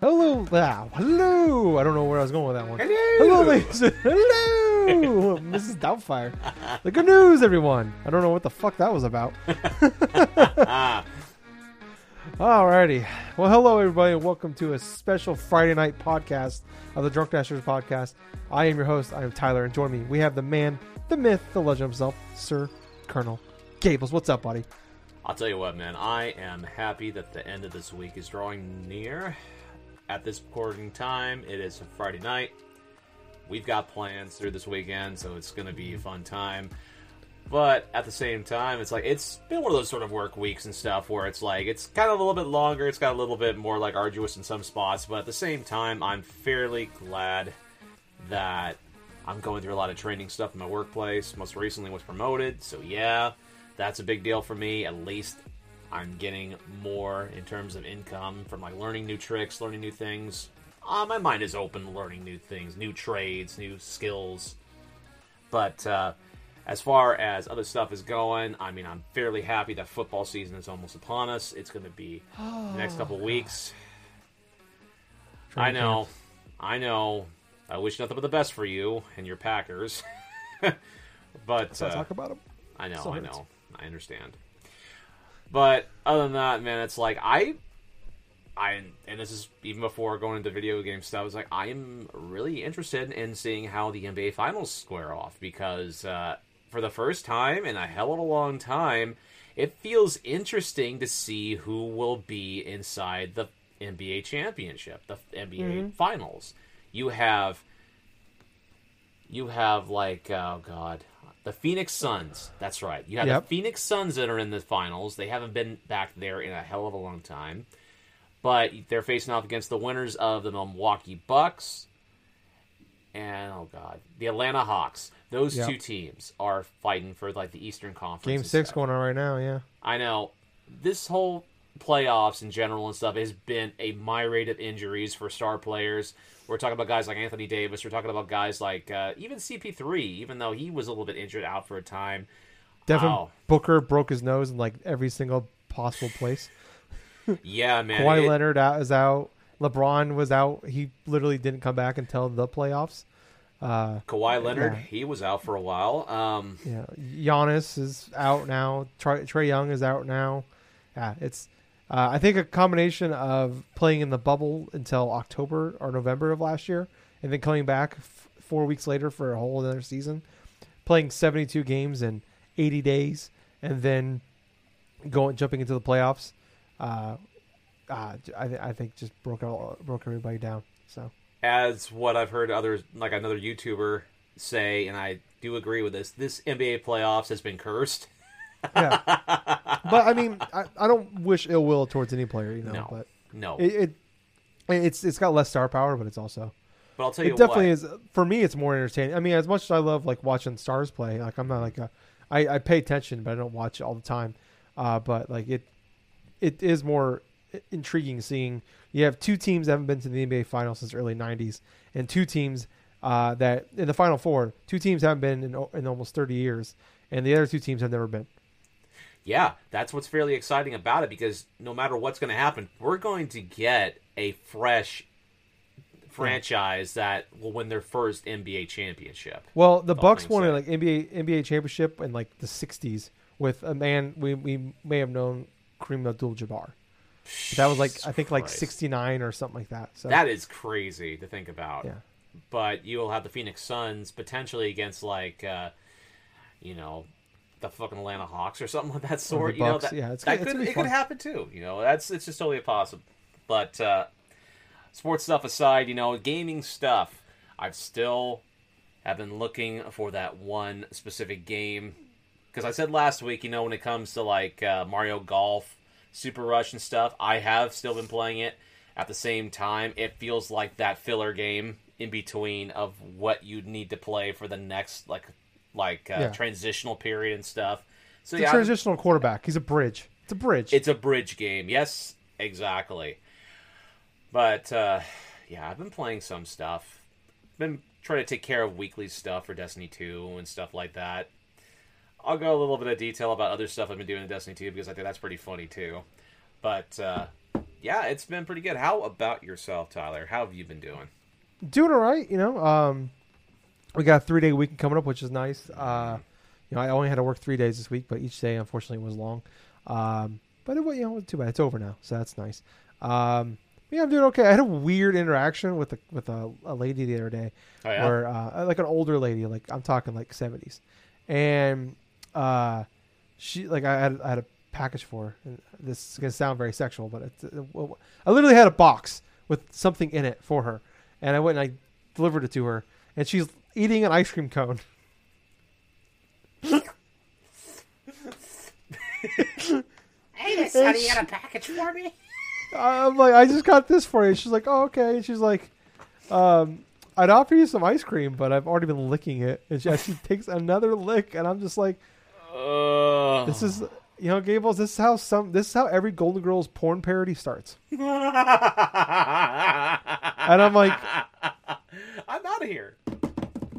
Hello, wow, hello. I don't know where I was going with that one. Hello. hello, ladies. hello, Mrs. Doubtfire. The good news, everyone. I don't know what the fuck that was about. Alrighty. Well, hello, everybody, and welcome to a special Friday night podcast of the Drunk Dashers podcast. I am your host. I am Tyler, and join me. We have the man, the myth, the legend himself, Sir Colonel Gables. What's up, buddy? I'll tell you what, man. I am happy that the end of this week is drawing near. At this recording time, it is a Friday night. We've got plans through this weekend, so it's going to be a fun time. But at the same time, it's like it's been one of those sort of work weeks and stuff where it's like it's kind of a little bit longer. It's got a little bit more like arduous in some spots, but at the same time, I'm fairly glad that I'm going through a lot of training stuff in my workplace. Most recently was promoted, so yeah, that's a big deal for me. At least I'm getting more in terms of income from like learning new tricks, learning new things. Uh, my mind is open learning new things, new trades, new skills. But uh, as far as other stuff is going, I mean, I'm fairly happy that football season is almost upon us. It's going to be the next couple weeks. I know. I know. I wish nothing but the best for you and your Packers. but Let's uh, talk about him. I know, Still I know, I understand. But other than that, man, it's like I, I, and this is even before going into video game stuff. It's like I am really interested in seeing how the NBA Finals square off because uh, for the first time in a hell of a long time, it feels interesting to see who will be inside the NBA championship, the NBA mm-hmm. Finals. You have you have like oh god the phoenix suns. That's right. You have Yep. the phoenix suns that are in the finals. They haven't been back there in a hell of a long time but they're facing off against the winners of the milwaukee bucks and oh god the atlanta hawks those Yep. two teams are fighting for like the eastern conference Game six stuff. going on right now. Yeah. I know this whole playoffs in general and stuff has been a myriad of injuries for star players. We're talking about guys like Anthony Davis. We're talking about guys like uh, even CP3, even though he was a little bit injured out for a time. Devin Wow. Booker broke his nose in like every single possible place. Yeah, man. Kawhi it- Leonard out, is out. LeBron was out. He literally didn't come back until the playoffs. Uh, Kawhi Leonard, Yeah. he was out for a while. Um, yeah, Giannis is out now. Trae, Trae Young is out now. Yeah, it's. Uh, I think a combination of playing in the bubble until October or November of last year, and then coming back f- four weeks later for a whole other season, playing seventy-two games in eighty days, and then going jumping into the playoffs. Uh, uh, I, th- I think just broke all, broke everybody down. So as what I've heard others, like another YouTuber say, and I do agree with this, this NBA playoffs has been cursed. yeah, but I mean, I, I don't wish ill will towards any player, you know. No. But No, it, it it's it's got less star power, but it's also but I'll tell you it definitely what. is for me. It's more entertaining. I mean, as much as I love like watching stars play, like I'm not like a I, I pay attention, but I don't watch it all the time. Uh, but like it it is more intriguing seeing you have two teams that haven't been to the NBA Finals since the early '90s, and two teams uh, that in the Final Four, two teams haven't been in, in almost 30 years, and the other two teams have never been. Yeah, that's what's fairly exciting about it because no matter what's going to happen, we're going to get a fresh franchise that will win their first NBA championship. Well, the Bucks won a said. like NBA NBA championship in like the '60s with a man we, we may have known Kareem Abdul-Jabbar. But that was like I think like Christ. '69 or something like that. So That is crazy to think about. yeah, But you'll have the Phoenix Suns potentially against like, uh, you know, the fucking Atlanta Hawks or something of that sort. you know, that, yeah, it's that it's could it could happen too. You know, that's it's just totally possible. But uh, sports stuff aside, you know, gaming stuff, I've still have been looking for that one specific game because I said last week, you know, when it comes to like uh, Mario Golf, Super Rush, and stuff, I have still been playing it. At the same time, it feels like that filler game in between of what you need to play for the next like like uh, Yeah. transitional period and stuff. So it's yeah, a transitional quarterback. He's a bridge. It's a bridge. it's a bridge game. Yes, exactly. But uh, yeah, I've been playing some stuff. Been trying to take care of weekly stuff for Destiny 2 and stuff like that. I'll go a little bit of detail about other stuff I've been doing in Destiny 2 because I think that's pretty funny too. But uh, yeah, it's been pretty good. How about yourself, Tyler? How have you been doing? Doing all right, you know. Um, we got a three day weekend coming up, which is nice. Uh, you know, I only had to work three days this week, but each day unfortunately was long. Um, but it was, you know, it wasn't too bad. It's over now, so that's nice. Um, yeah, I'm doing okay. I had a weird interaction with a with a, a lady the other day, Oh yeah, where uh, like an older lady, like I'm talking like 70s, and uh, she like I had I had a package for her. And this is gonna sound very sexual, but it's, uh, I literally had a box with something in it for her, and I went and I delivered it to her, and she's eating an ice cream cone. Hey, this honey, you got a package for me? I'm like, I just got this for you. She's like, oh, okay. And she's like, um, I'd offer you some ice cream, but I've already been licking it. And she, she takes another lick, and I'm just like, This is, you know, Gables. This is how some. This is how every Golden Girls porn parody starts. and I'm like, I'm out of here.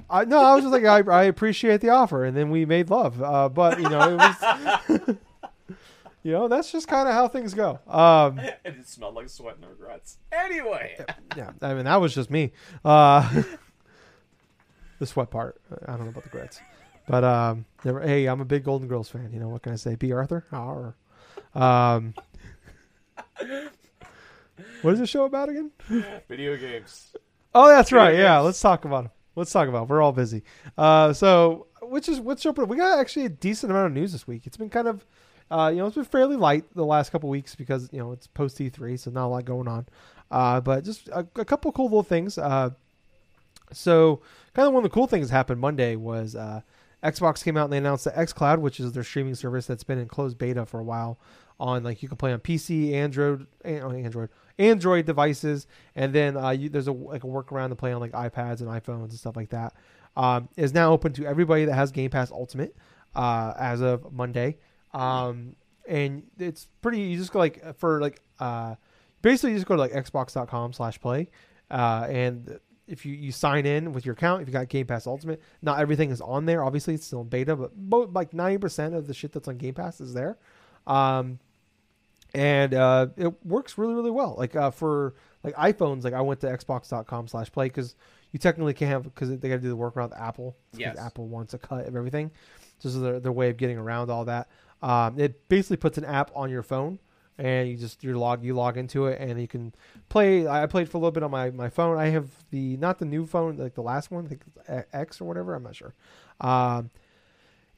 I no, I was just like, I, I appreciate the offer, and then we made love. Uh, but you know, it was, you know, that's just kind of how things go. Um, And it smelled like sweat and regrets. Anyway, yeah, I mean, that was just me. Uh, the sweat part, I don't know about the grits, but um, hey, I'm a big Golden Girls fan. You know what can I say? Bea Arthur. Arr. Um, what is the show about again? video games. Oh, that's right. Video Yeah, let's talk about them. Let's talk about. 'em. We're all busy. Uh, so which is what's up? We got actually a decent amount of news this week. It's been kind of, uh, you know, it's been fairly light the last couple weeks because you know it's post E3, so not a lot going on. Uh, but just a, a couple cool little things. Uh, so kind of one of the cool things that happened Monday was uh, Xbox came out and they announced the XCloud, which is their streaming service that's been in closed beta for a while. On like you can play on PC, Android, on Android, Android devices, and then uh, you, there's a like a workaround to play on like iPads and iPhones and stuff like that. Um, is now open to everybody that has Game Pass Ultimate uh, as of Monday, um, and it's pretty. You just go like for like uh, basically you just go to like Xbox.com/play, uh, and if you, you sign in with your account, if you got Game Pass Ultimate, not everything is on there. Obviously, it's still in beta, but like ninety percent of the shit that's on Game Pass is there. Um, and uh, it works really really well like uh, for like iphones like i went to xbox.com slash play because you technically can't have because they got to do the workaround with apple Yes. apple wants a cut of everything this is their, their way of getting around all that um, it basically puts an app on your phone and you just you log you log into it and you can play i played for a little bit on my, my phone i have the not the new phone like the last one i think x or whatever i'm not sure um,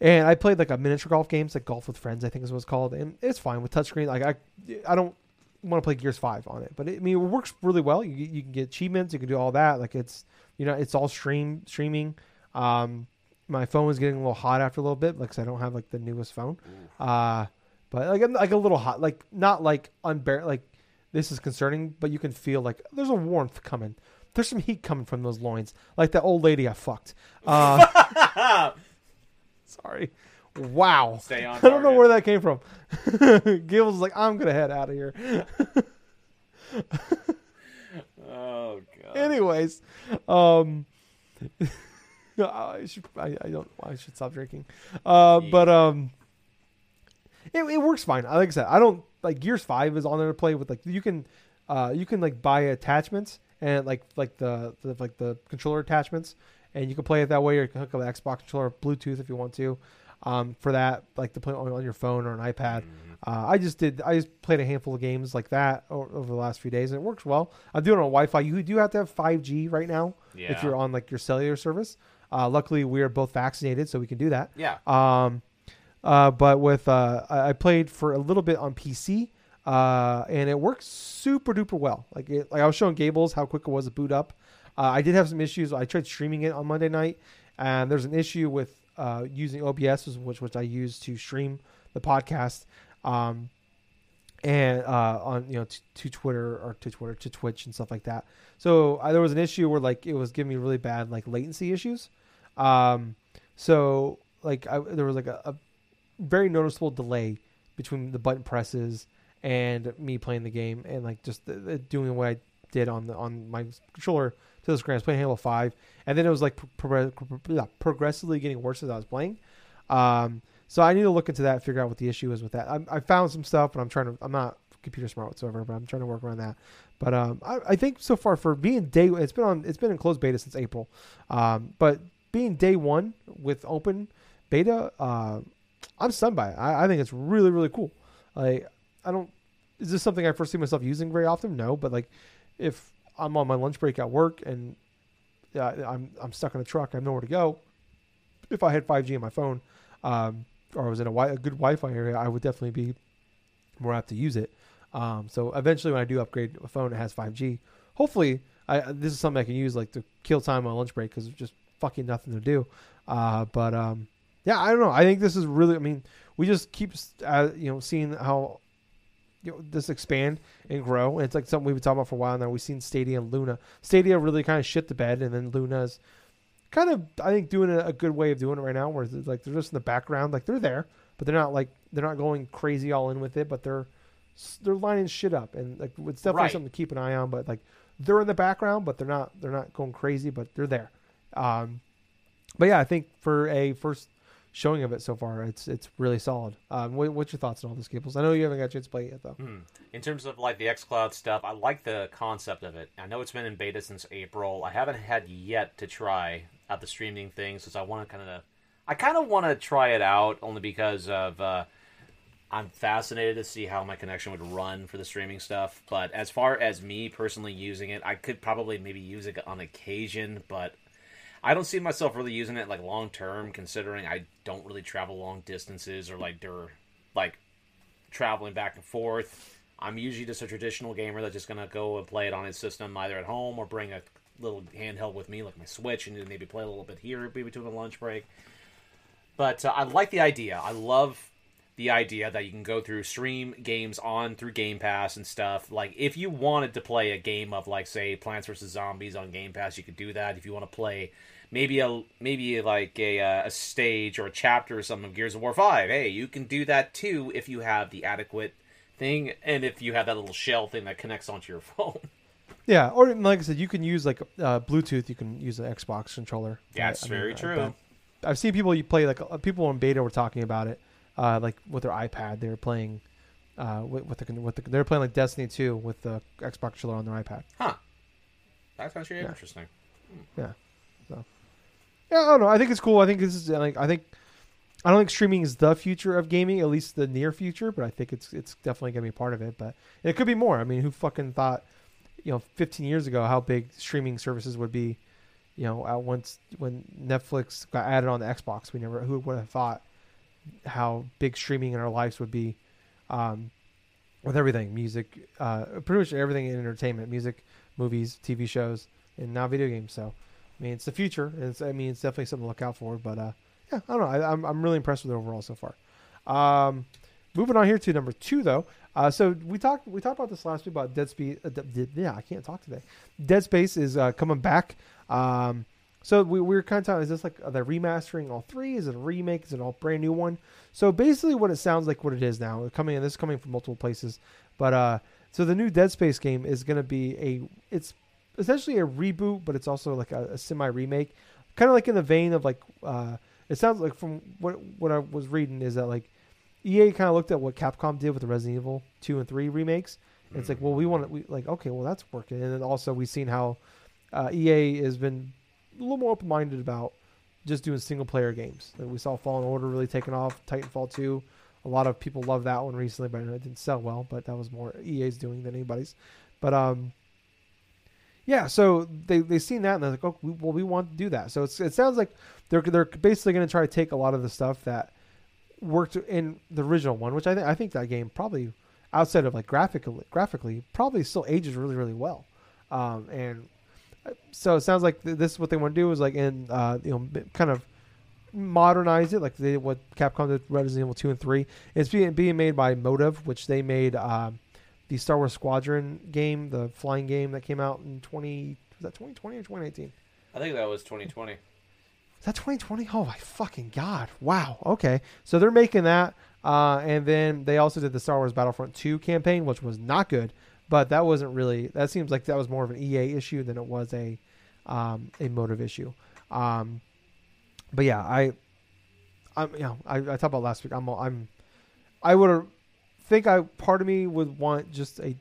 and I played like a miniature golf games, like Golf with Friends, I think is what it's called, and it's fine with touchscreen. Like I, I don't want to play Gears Five on it, but it, I mean it works really well. You you can get achievements, you can do all that. Like it's you know it's all stream streaming. Um, my phone was getting a little hot after a little bit because I don't have like the newest phone. Uh, but like like a little hot, like not like unbear like this is concerning, but you can feel like there's a warmth coming. There's some heat coming from those loins, like that old lady I fucked. Uh, sorry. Wow. Stay on. I don't know where that came from. Gil's like, I'm gonna head out of here. Oh god. Anyways, um, I should, I, I don't, I should stop drinking. Uh, but um, it, it works fine. Like I said, I don't like Gears Five is on there to play with. Like you can, uh, you can like buy attachments and like like the, the like the controller attachments, and you can play it that way. Or you can hook up an Xbox controller, Bluetooth if you want to. Um, for that, like to play on, on your phone or an iPad. Uh, I just did. I just played a handful of games like that o- over the last few days, and it works well. I'm doing it on Wi-Fi. You do have to have 5G right now Yeah. if you're on like your cellular service. Uh, luckily, we are both vaccinated, so we can do that. Yeah. Um, uh, but with uh, I played for a little bit on PC, uh, and it works super duper well. Like it, like I was showing Gables how quick it was to boot up. Uh, I did have some issues. I tried streaming it on Monday night, and there's an issue with uh, using OBS, which which I use to stream the podcast. Um, and uh, on you know to, to Twitter or to Twitter to Twitch and stuff like that. So there was an issue where like it was giving me really bad like latency issues. Um, so like I, there was like a, a very noticeable delay between the button presses and me playing the game and like just the, the doing what I did on the on my controller to the screen. I was playing Halo Five, and then it was like pro- pro- pro- progressively getting worse as I was playing. Um, so I need to look into that, figure out what the issue is with that. I, I found some stuff, but I'm trying to. I'm not computer smart whatsoever, but I'm trying to work around that. But um, I, I think so far for being day, it's been on, it's been in closed beta since April. Um, but being day one with open beta, uh, I'm stunned by it. I, I think it's really really cool. Like I don't. Is this something I foresee myself using very often? No, but like if I'm on my lunch break at work and uh, I'm I'm stuck in a truck, I have nowhere to go. If I had 5G on my phone, um, or I was in a, wi- a good Wi-Fi area, I would definitely be more apt to use it. Um, so eventually, when I do upgrade a phone that has 5G, hopefully, I this is something I can use like to kill time on lunch break because there's just fucking nothing to do. Uh, but um, yeah, I don't know. I think this is really. I mean, we just keep uh, you know seeing how you know this expand and grow. And it's like something we've been talking about for a while now. We've seen Stadia and Luna. Stadia really kind of shit the bed, and then Luna's kind of I think doing a, a good way of doing it right now, where it's like they're just in the background, like they're there, but they're not like they're not going crazy all in with it, but they're they're lining shit up, and like it's definitely Right. something to keep an eye on. But like they're in the background, but they're not they're not going crazy, but they're there. Um, but yeah, I think for a first showing of it so far, it's it's really solid. Um, what, what's your thoughts on all this, Gables? I know you haven't got a chance to play it yet, though. Hmm. In terms of like the xCloud stuff, I like the concept of it. I know it's been in beta since April. I haven't had yet to try out the streaming thing since I want to kind of, I kind of want to try it out only because of uh, I'm fascinated to see how my connection would run for the streaming stuff. But as far as me personally using it, I could probably maybe use it on occasion, but I don't see myself really using it like long term, considering I don't really travel long distances or like there, like traveling back and forth. I'm usually just a traditional gamer that's just gonna go and play it on his system, either at home or bring a little handheld with me, like my Switch, and maybe play a little bit here maybe between a lunch break. But uh, I like the idea. I love the idea that you can go through stream games on through Game Pass and stuff. Like if you wanted to play a game of like say Plants vs Zombies on Game Pass, you could do that. If you want to play maybe a maybe like a uh, a stage or a chapter or something of Gears of War Five, hey, you can do that too if you have the adequate thing and if you have that little shell thing that connects onto your phone. Yeah, or like I said, you can use like uh, Bluetooth. You can use an Xbox controller. Yeah, I- I mean, very true. I've seen people you play like uh, people in beta were talking about it, uh, like with their iPad. They were playing uh, with, with the with the they were playing like Destiny 2 with the Xbox controller on their iPad. Huh. That's actually Yeah. interesting. Yeah, I don't know. I think it's cool. I think this is like I think I don't think streaming is the future of gaming, at least the near future. But I think it's it's definitely gonna be part of it. But it could be more. I mean, who fucking thought, you know, 15 years ago how big streaming services would be? You know, at once when Netflix got added on the Xbox, we never who would have thought how big streaming in our lives would be, um, with everything, music, uh, pretty much everything in entertainment, music, movies, TV shows, and now video games. So. I mean, it's the future. It's, I mean, it's definitely something to look out for. But uh, yeah, I don't know. I, I'm I'm really impressed with it overall so far. Um, moving on here to number two, though. Uh, so we talked we talked about this last week about Dead Space. Uh, yeah, I can't talk today. Dead Space is uh, coming back. Um, so we, we were kind of talking. Is this like are remastering all three? Is it a remake? Is it all brand new one? So basically, what it sounds like, what it is now, coming in. This is coming from multiple places, but uh, so the new Dead Space game is going to be a. It's essentially a reboot, but it's also like a, a semi remake, kind of like in the vein of like. Uh, it sounds like from what what I was reading is that like EA kind of looked at what Capcom did with the Resident Evil two and three remakes. It's like, well, we want to we like okay, well that's working, and then also we've seen how uh, EA has been a little more open minded about just doing single player games. Like we saw Fallen Order really taking off, Titanfall two. A lot of people love that one recently, but it didn't sell well. But that was more EA's doing than anybody's. But um, yeah. So they they seen that and they're like, oh, we, well, we want to do that. So it's, it sounds like they're they're basically going to try to take a lot of the stuff that worked in the original one, which I think I think that game probably outside of like graphically graphically probably still ages really really well. Um, and uh, so it sounds like th- this is what they want to do is like in uh, you know kind of modernize it like they what Capcom did Resident Evil two and three. It's being being made by Motive, which they made um, the Star Wars Squadron game, the flying game that came out in twenty was that twenty twenty or twenty eighteen. I think that was 2020. Is that 2020? Oh my fucking god! Wow. Okay, so they're making that, uh, and then they also did the Star Wars Battlefront 2 campaign, which was not good. but that wasn't really. That seems like that was more of an EA issue than it was a um, a motive issue. Um, but yeah, I, I'm you know I, I talked about last week. I'm I'm I would think I part of me would want just a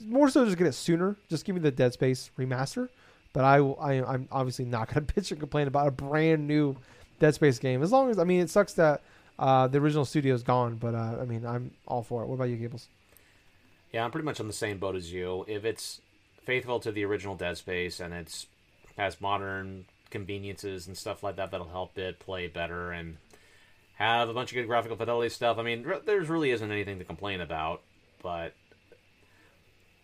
more so just get it sooner. Just give me the Dead Space remaster. But I, I I'm obviously not going to bitch and complain about a brand new Dead Space game. As long as I mean, it sucks that uh, the original studio is gone. But uh, I mean, I'm all for it. What about you, Gables? Yeah, I'm pretty much on the same boat as you. If it's faithful to the original Dead Space and it's has modern conveniences and stuff like that that'll help it play better and have a bunch of good graphical fidelity stuff. I mean, there's really isn't anything to complain about. But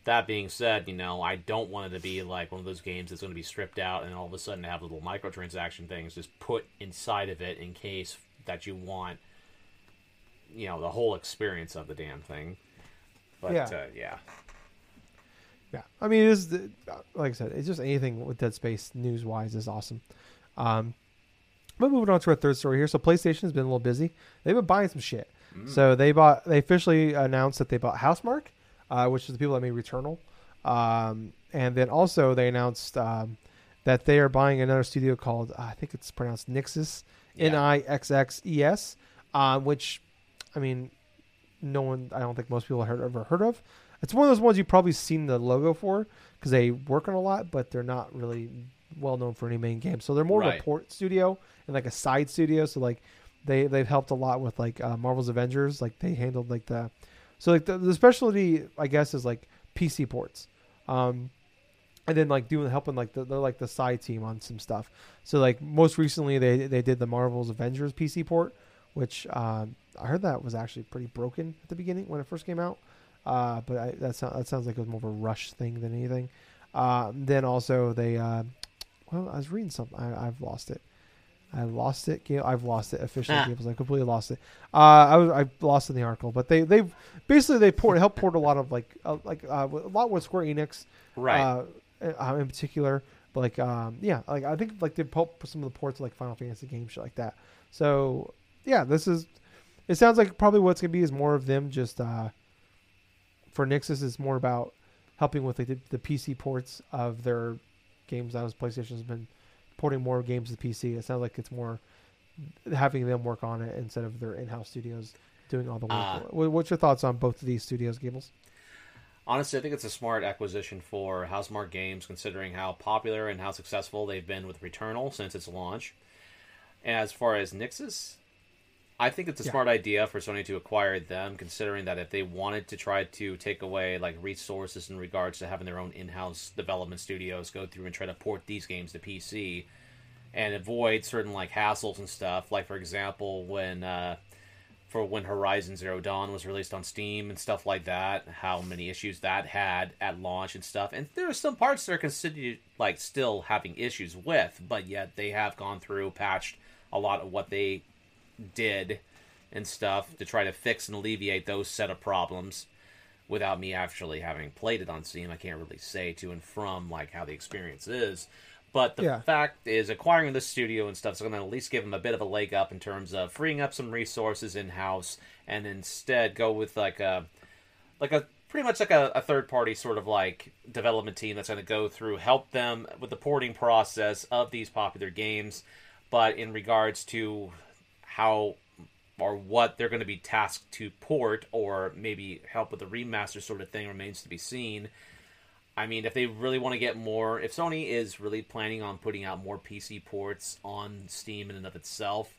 that being said, you know, I don't want it to be like one of those games that's going to be stripped out and all of a sudden have little microtransaction things just put inside of it in case that you want, you know, the whole experience of the damn thing. But Yeah. uh, yeah. Yeah, I mean, it is like I said, it's just anything with Dead Space news wise is awesome. Um, but moving on to our third story here. So PlayStation has been a little busy. They've been buying some shit. So they bought. They officially announced that they bought Housemarque, uh, which is the people that made Returnal. Um, and then also they announced um, that they are buying another studio called uh, I think it's pronounced Yeah. N I X X E S, uh, which I mean, no one. I don't think most people have ever heard of. It's one of those ones you've probably seen the logo for because they work on a lot, but they're not really well known for any main games. So they're more of Right. a port studio and like a side studio. So like they they've helped a lot with like uh, Marvel's Avengers. Like they handled like the so like the, the specialty I guess is like PC ports. Um, and then like doing helping like the, they're like the side team on some stuff. So like most recently they they did the Marvel's Avengers PC port, which um, I heard that was actually pretty broken at the beginning when it first came out. Uh, but I, that sounds that sounds like it was more of a rush thing than anything. Uh, then also they uh, well I was reading something I, I've lost it. I lost it. Gail- I've lost it officially. Ah. Gables. I completely lost it. Uh, I was I lost in the article, but they they've basically they port help port a lot of like uh, like uh, a lot with Square Enix Right. uh, uh, in particular. But like, um, yeah, like I think like they help some of the ports of, like Final Fantasy games, shit like that. So yeah, this is. It sounds like probably what's gonna be is more of them just. uh For Nixxes, is more about helping with like the, the PC ports of their games. That was PlayStation's been porting more games to PC. It sounds like it's more having them work on it instead of their in-house studios doing all the work. Ah. What- What's your thoughts on both of these studios, Gables? Honestly, I think it's a smart acquisition for Housemarque Games, considering how popular and how successful they've been with Returnal since its launch. As far as Nixxes, I think it's a Yeah. smart idea for Sony to acquire them, considering that if they wanted to try to take away like resources in regards to having their own in-house development studios go through and try to port these games to PC and avoid certain like hassles and stuff, like for example when uh, for when Horizon Zero Dawn was released on Steam and stuff like that, how many issues that had at launch and stuff. And there are some parts they're considered like still having issues with, but yet they have gone through, patched a lot of what they did and stuff to try to fix and alleviate those set of problems without me actually having played it on Steam. I can't really say to and from like how the experience is. But the Yeah. fact is, acquiring this studio and stuff is going to at least give them a bit of a leg up in terms of freeing up some resources in house, and instead go with like a like a pretty much like a, a third party sort of like development team that's going to go through help them with the porting process of these popular games but in regards to how or what they're going to be tasked to port or maybe help with the remaster sort of thing remains to be seen I mean, if they really want to get more, if Sony is really planning on putting out more PC ports on Steam in and of itself,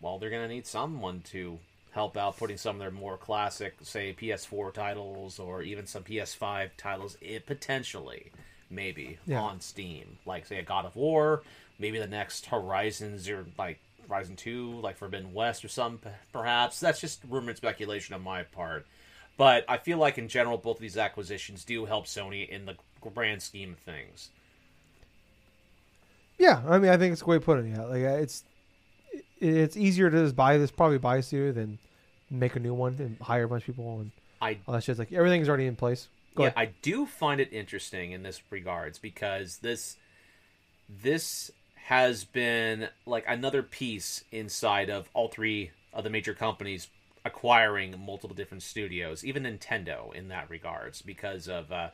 well, they're going to need someone to help out putting some of their more classic, say, PS4 titles or even some PS5 titles, it, potentially, maybe, Yeah. on Steam. Like, say, a God of War, maybe the next Horizon Zero, like Horizon 2, like Forbidden West or some, perhaps. That's just rumored speculation on my part. But I feel like in general, both of these acquisitions do help Sony in the grand scheme of things. Yeah, I mean, I think it's a great putting it. Yeah, like it's it- it's easier to just buy this, probably buy a studio than make a new one and hire a bunch of people and I all that shit. Like everything's already in place. Go yeah, ahead. I do find it interesting in this regards because this this has been like another piece inside of all three of the major companies acquiring multiple different studios, even Nintendo in that regards, because of uh,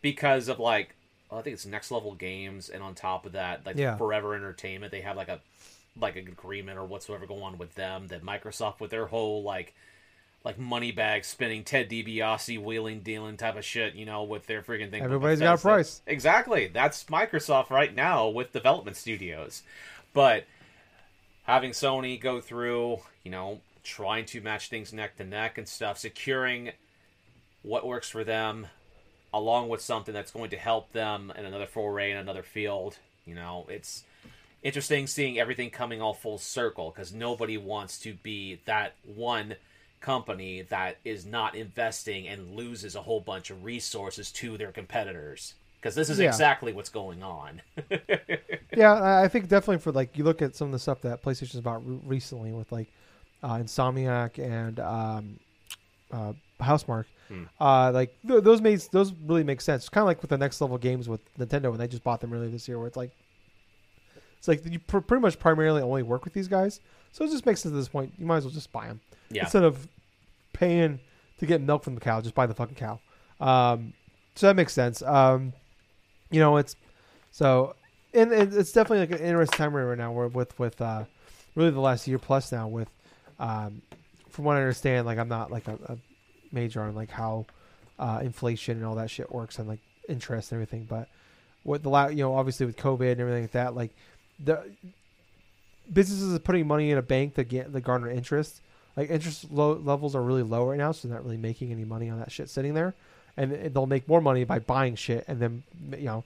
because of like well, I think it's Next Level Games, and on top of that, like Yeah. Forever Entertainment, they have like a like an agreement or whatsoever going on with them. That Microsoft with their whole like like money bag spinning Ted DiBiase wheeling dealing type of shit, you know, with their freaking thing. Everybody's got a price. Exactly. That's Microsoft right now with development studios. But having Sony go through, you know, trying to match things neck to neck and stuff, securing what works for them along with something that's going to help them in another foray in another field, you know, it's interesting seeing everything coming all full circle because nobody wants to be that one company that is not investing and loses a whole bunch of resources to their competitors because this is Yeah. exactly what's going on yeah, I think definitely for like you look at some of the stuff that PlayStation's about re- recently with like uh, Insomniac and um, uh, Housemarque. Hmm. Uh, like th- those made those really make sense. Kind of like with the next level games with Nintendo when they just bought them earlier this year, where it's like it's like you pr- pretty much primarily only work with these guys, so it just makes sense at this point. You might as well just buy them yeah instead of paying to get milk from the cow. Just buy the fucking cow. Um, so that makes sense. Um, you know, it's so, and, it's definitely like an interesting time right now. Where with with uh, really the last year plus now with, um, from what I understand, like I'm not like a, a major on like how uh, inflation and all that shit works and like interest and everything, but what the la- you know obviously with COVID and everything like that, like the businesses are putting money in a bank to get the garner interest like interest low levels are really low right now, so they're not really making any money on that shit sitting there, and they'll make more money by buying shit and then you know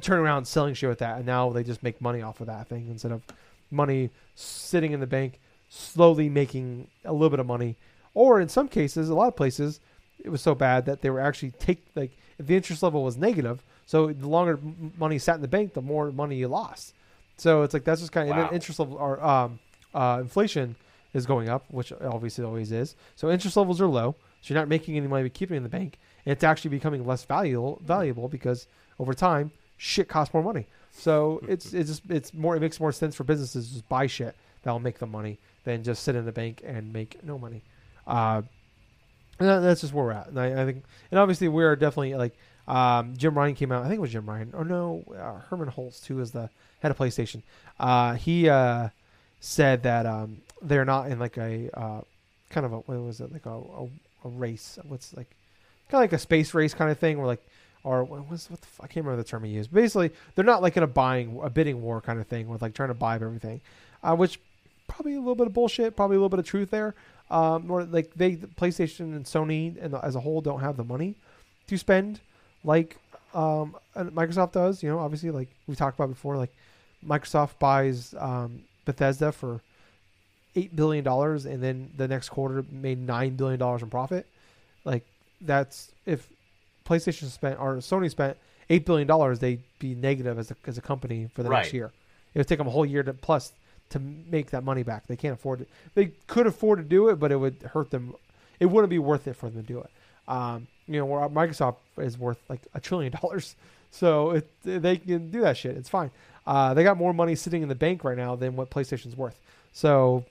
turn around and selling shit with that, and now they just make money off of that thing instead of money sitting in the bank, slowly making a little bit of money, or in some cases, a lot of places, it was so bad that they were actually take like if the interest level was negative, so the longer money sat in the bank, the more money you lost. So it's like that's just kind of Wow. interest level or um, uh, inflation is going up, which obviously always is. So interest levels are low, so you're not making any money by keeping it in the bank, and it's actually becoming less valuable valuable because over time shit costs more money. So it's it's just it's more it makes more sense for businesses to just buy shit that'll make them money than just sit in the bank and make no money. Uh, and that's just where we're at. And I, I think, and obviously we are definitely like um, Jim Ryan came out. I think it was Jim Ryan. Or no, uh, Hermen Hulst too is the head of PlayStation. Uh, he uh, said that um, they're not in like a uh, kind of a what was it like a, a, a race? What's like kind of like a space race kind of thing, where like or what was what the I can't remember the term he used. Basically, they're not like in a buying a bidding war kind of thing with like trying to buy everything, uh, which probably a little bit of bullshit, probably a little bit of truth there. Um, like they PlayStation and Sony and as a whole don't have the money to spend like um, Microsoft does. You know, obviously, like we talked about before, like Microsoft buys um, Bethesda for eight billion dollars, and then the next quarter made nine billion dollars in profit. Like that's if PlayStation spent or Sony spent eight billion dollars, they'd be negative as a as a company for the Right. next year. It would take them a whole year to plus to make that money back. They can't afford it. They could afford to do it, but it would hurt them. It wouldn't be worth it for them to do it. Um, you know, where Microsoft is worth like a trillion dollars, so it, they can do that shit. It's fine. Uh, they got more money sitting in the bank right now than what PlayStation's worth. So,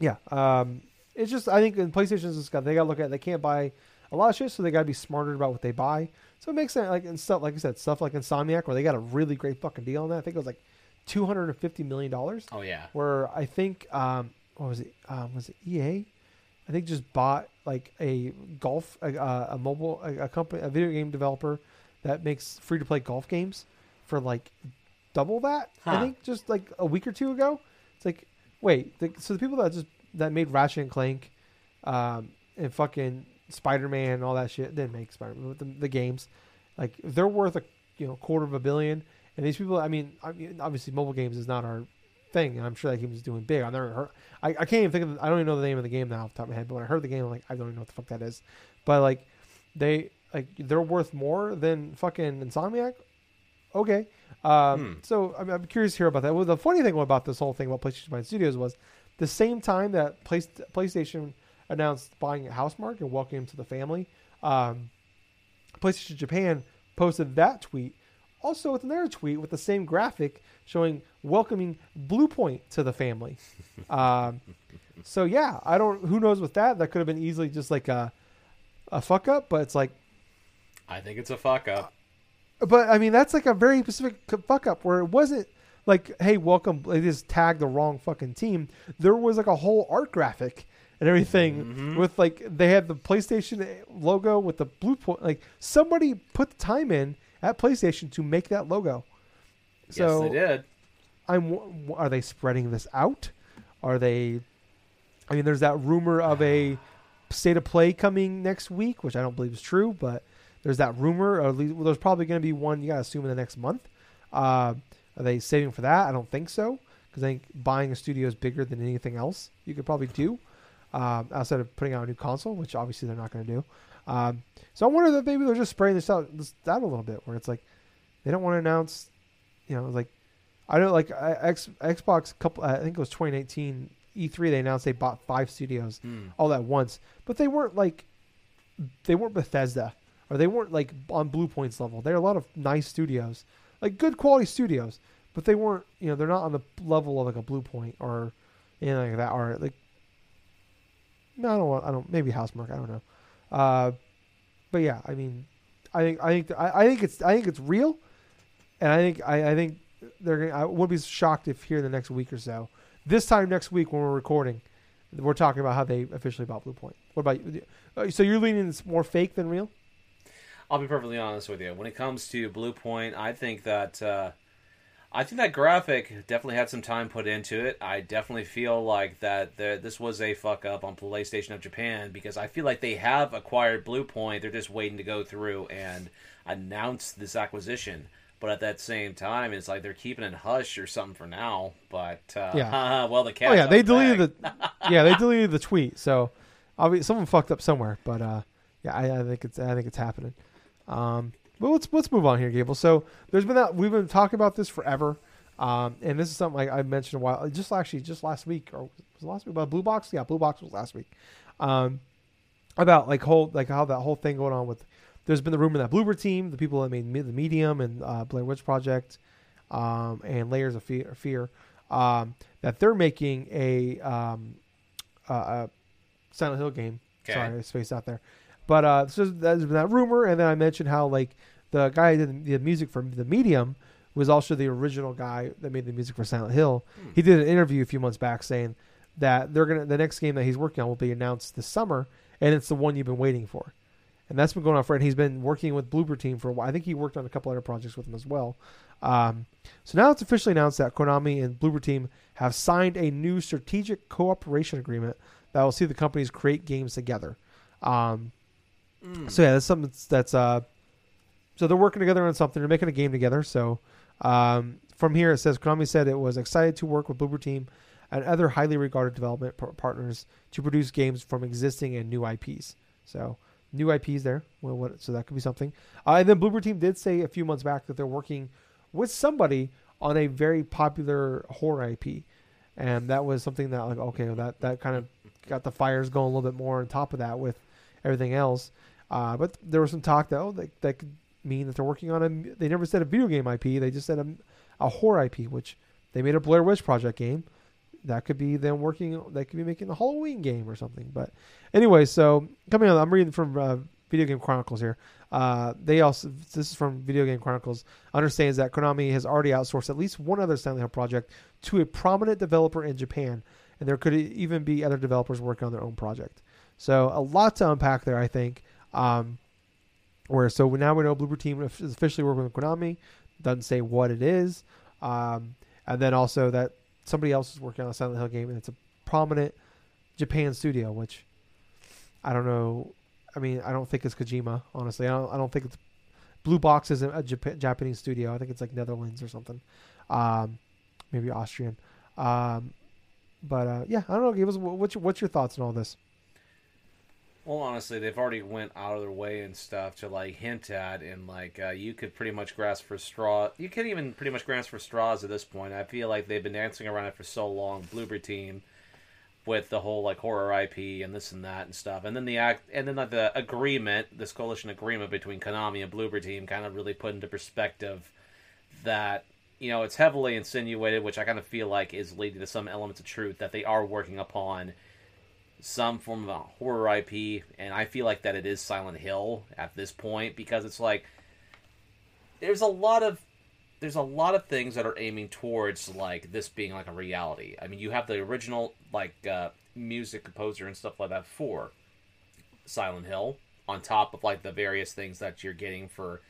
yeah, um, it's just I think in PlayStation's just got they got to look at they can't buy a lot of shit, so they got to be smarter about what they buy. So it makes sense, like and stuff like I said, stuff like Insomniac where they got a really great fucking deal on that. I think it was like two hundred and fifty million dollars oh yeah where I think um, what was it? Um, was it EA? I think just bought like a golf a, a mobile a, a company a video game developer that makes free to play golf games for like double that. I think just like a week or two ago. It's like wait, the, so the people that just that made Ratchet and Clank, um, and fucking Spider Man and all that shit didn't make Spider Man the, the games, like they're worth a you know quarter of a billion. And these people, I mean, I mean, obviously, mobile games is not our thing, and I'm sure that game is doing big. I've never heard. I, I can't even think of. The, I don't even know the name of the game now off the top of my head. But when I heard the game, I'm like, I don't even know what the fuck that is. But like, they like they're worth more than fucking Insomniac. Okay. Um, Hmm. So I'm, I'm curious to hear about that. Well, the funny thing about this whole thing about PlayStation buying studios was the same time that Play, PlayStation announced buying Housemarque and welcoming him to the family. Um, PlayStation Japan posted that tweet, also with another tweet with the same graphic showing welcoming Bluepoint to the family. um, So yeah, I don't. Who knows with that? That could have been easily just like a a fuck up, but it's like, I think it's a fuck up. But I mean that's like a very specific fuck up where it wasn't like, hey, welcome. They just tagged the wrong fucking team. There was like a whole art graphic and everything Mhm. with like they had the PlayStation logo with the Bluepoint. Like somebody put the time in at PlayStation to make that logo. So yes, they did. I'm. Are they spreading this out? Are they? I mean, there's that rumor of a state of play coming next week, which I don't believe is true, but there's that rumor. Or at least, well, there's probably going to be one. You got to assume in the next month. Uh, are they saving for that? I don't think so, because I think buying a studio is bigger than anything else you could probably do um, outside of putting out a new console, which obviously they're not going to do. Um, so I wonder if maybe they're just spraying this out, this out a little bit, where it's like they don't want to announce, you know, like I know like uh, X, Xbox couple I think it was 2019 E3 they announced they bought five studios Hmm. all at once, but they weren't like they weren't Bethesda or they weren't like on Bluepoint's level. They're a lot of nice studios, like good quality studios, but they weren't you know they're not on the level of like a Bluepoint or anything like that or like no I don't want I don't maybe Housemarque I don't know, uh, but yeah I mean I think I think I, I think it's I think it's real, and I think I, I think they're gonna, I would be shocked if here in the next week or so, this time next week when we're recording, we're talking about how they officially bought Bluepoint. What about you? Uh, So you're leaning it's more fake than real? I'll be perfectly honest with you. When it comes to Bluepoint, I think that uh, I think that graphic definitely had some time put into it. I definitely feel like that there, this was a fuck up on PlayStation of Japan because I feel like they have acquired Bluepoint. They're just waiting to go through and announce this acquisition. But at that same time, it's like they're keeping it hush or something for now. But uh, Yeah. well, the cat. oh yeah, they deleted the yeah they deleted the tweet. So obviously someone fucked up somewhere, but uh, yeah, I, I think it's I think it's happening. Um, but let's let's move on here, Gable. So there's been that we've been talking about this forever, um, and this is something like I mentioned a while, just actually just last week or was it last week about Blue Box? Yeah, Blue Box was last week. Um, about like whole like how that whole thing going on with. There's been the rumor that Bloober Team, the people that made the Medium and uh, Blair Witch Project, um, and Layers of Fear, Fear um, that they're making a um, uh, uh, Silent Hill game. Okay. Sorry, I spaced out there. But uh, so there's been that rumor, and then I mentioned how like the guy who did the music for the Medium was also the original guy that made the music for Silent Hill. Hmm. He did an interview a few months back saying that they're gonna the next game that he's working on will be announced this summer, and it's the one you've been waiting for. And that's been going on for, and he's been working with Bloober Team for a while. I think he worked on a couple other projects with them as well. Um, so now it's officially announced that Konami and Bloober Team have signed a new strategic cooperation agreement that will see the companies create games together. Um, Mm. so yeah, that's something that's, that's uh, so they're working together on something. They're making a game together. So um, from here it says Konami said it was excited to work with Bloober Team and other highly regarded development par- partners to produce games from existing and new IPs. So new IPs there. Well, what, so that could be something. Uh, and then Bloober Team did say a few months back that they're working with somebody on a very popular horror IP, and that was something that like okay, that that kind of got the fires going a little bit more on top of that with everything else. Uh, but there was some talk that oh, that, that could mean that they're working on a. They never said a video game IP. They just said a, a horror IP, which they made a Blair Witch Project game. That could be them working. They could be making a Halloween game or something. But anyway, so coming on, I'm reading from uh, Video Game Chronicles here. Uh, they also this is from Video Game Chronicles. Understands that Konami has already outsourced at least one other Silent Hill project to a prominent developer in Japan, and there could even be other developers working on their own project. So a lot to unpack there, I think. Um, where so now we know Bloober Team is officially working with Konami. Doesn't say what it is, um, and then also that somebody else is working on a Silent Hill game, and it's a prominent Japan studio, which I don't know. I mean, I don't think it's Kojima. Honestly, I don't. I don't think it's Blue Box isn't a Jap- Japanese studio. I think it's like Netherlands or something, um, maybe Austrian. Um, but uh, yeah, I don't know. Give us what's your, what's your thoughts on all this? Well, honestly, they've already went out of their way and stuff to like hint at, and like uh, you could pretty much grasp for straw. You could even pretty much grasp for straws at this point. I feel like they've been dancing around it for so long. Bloober Team, with the whole like horror IP and this and that and stuff, and then the act, and then like, the agreement, this coalition agreement between Konami and Bloober Team, kind of really put into perspective that you know it's heavily insinuated, which I kind of feel like is leading to some elements of truth that they are working upon some form of a horror IP, and I feel like that it is Silent Hill at this point because it's like there's a lot of there's a lot of things that are aiming towards like this being like a reality. I mean, you have the original like uh, music composer and stuff like that for Silent Hill on top of like the various things that you're getting for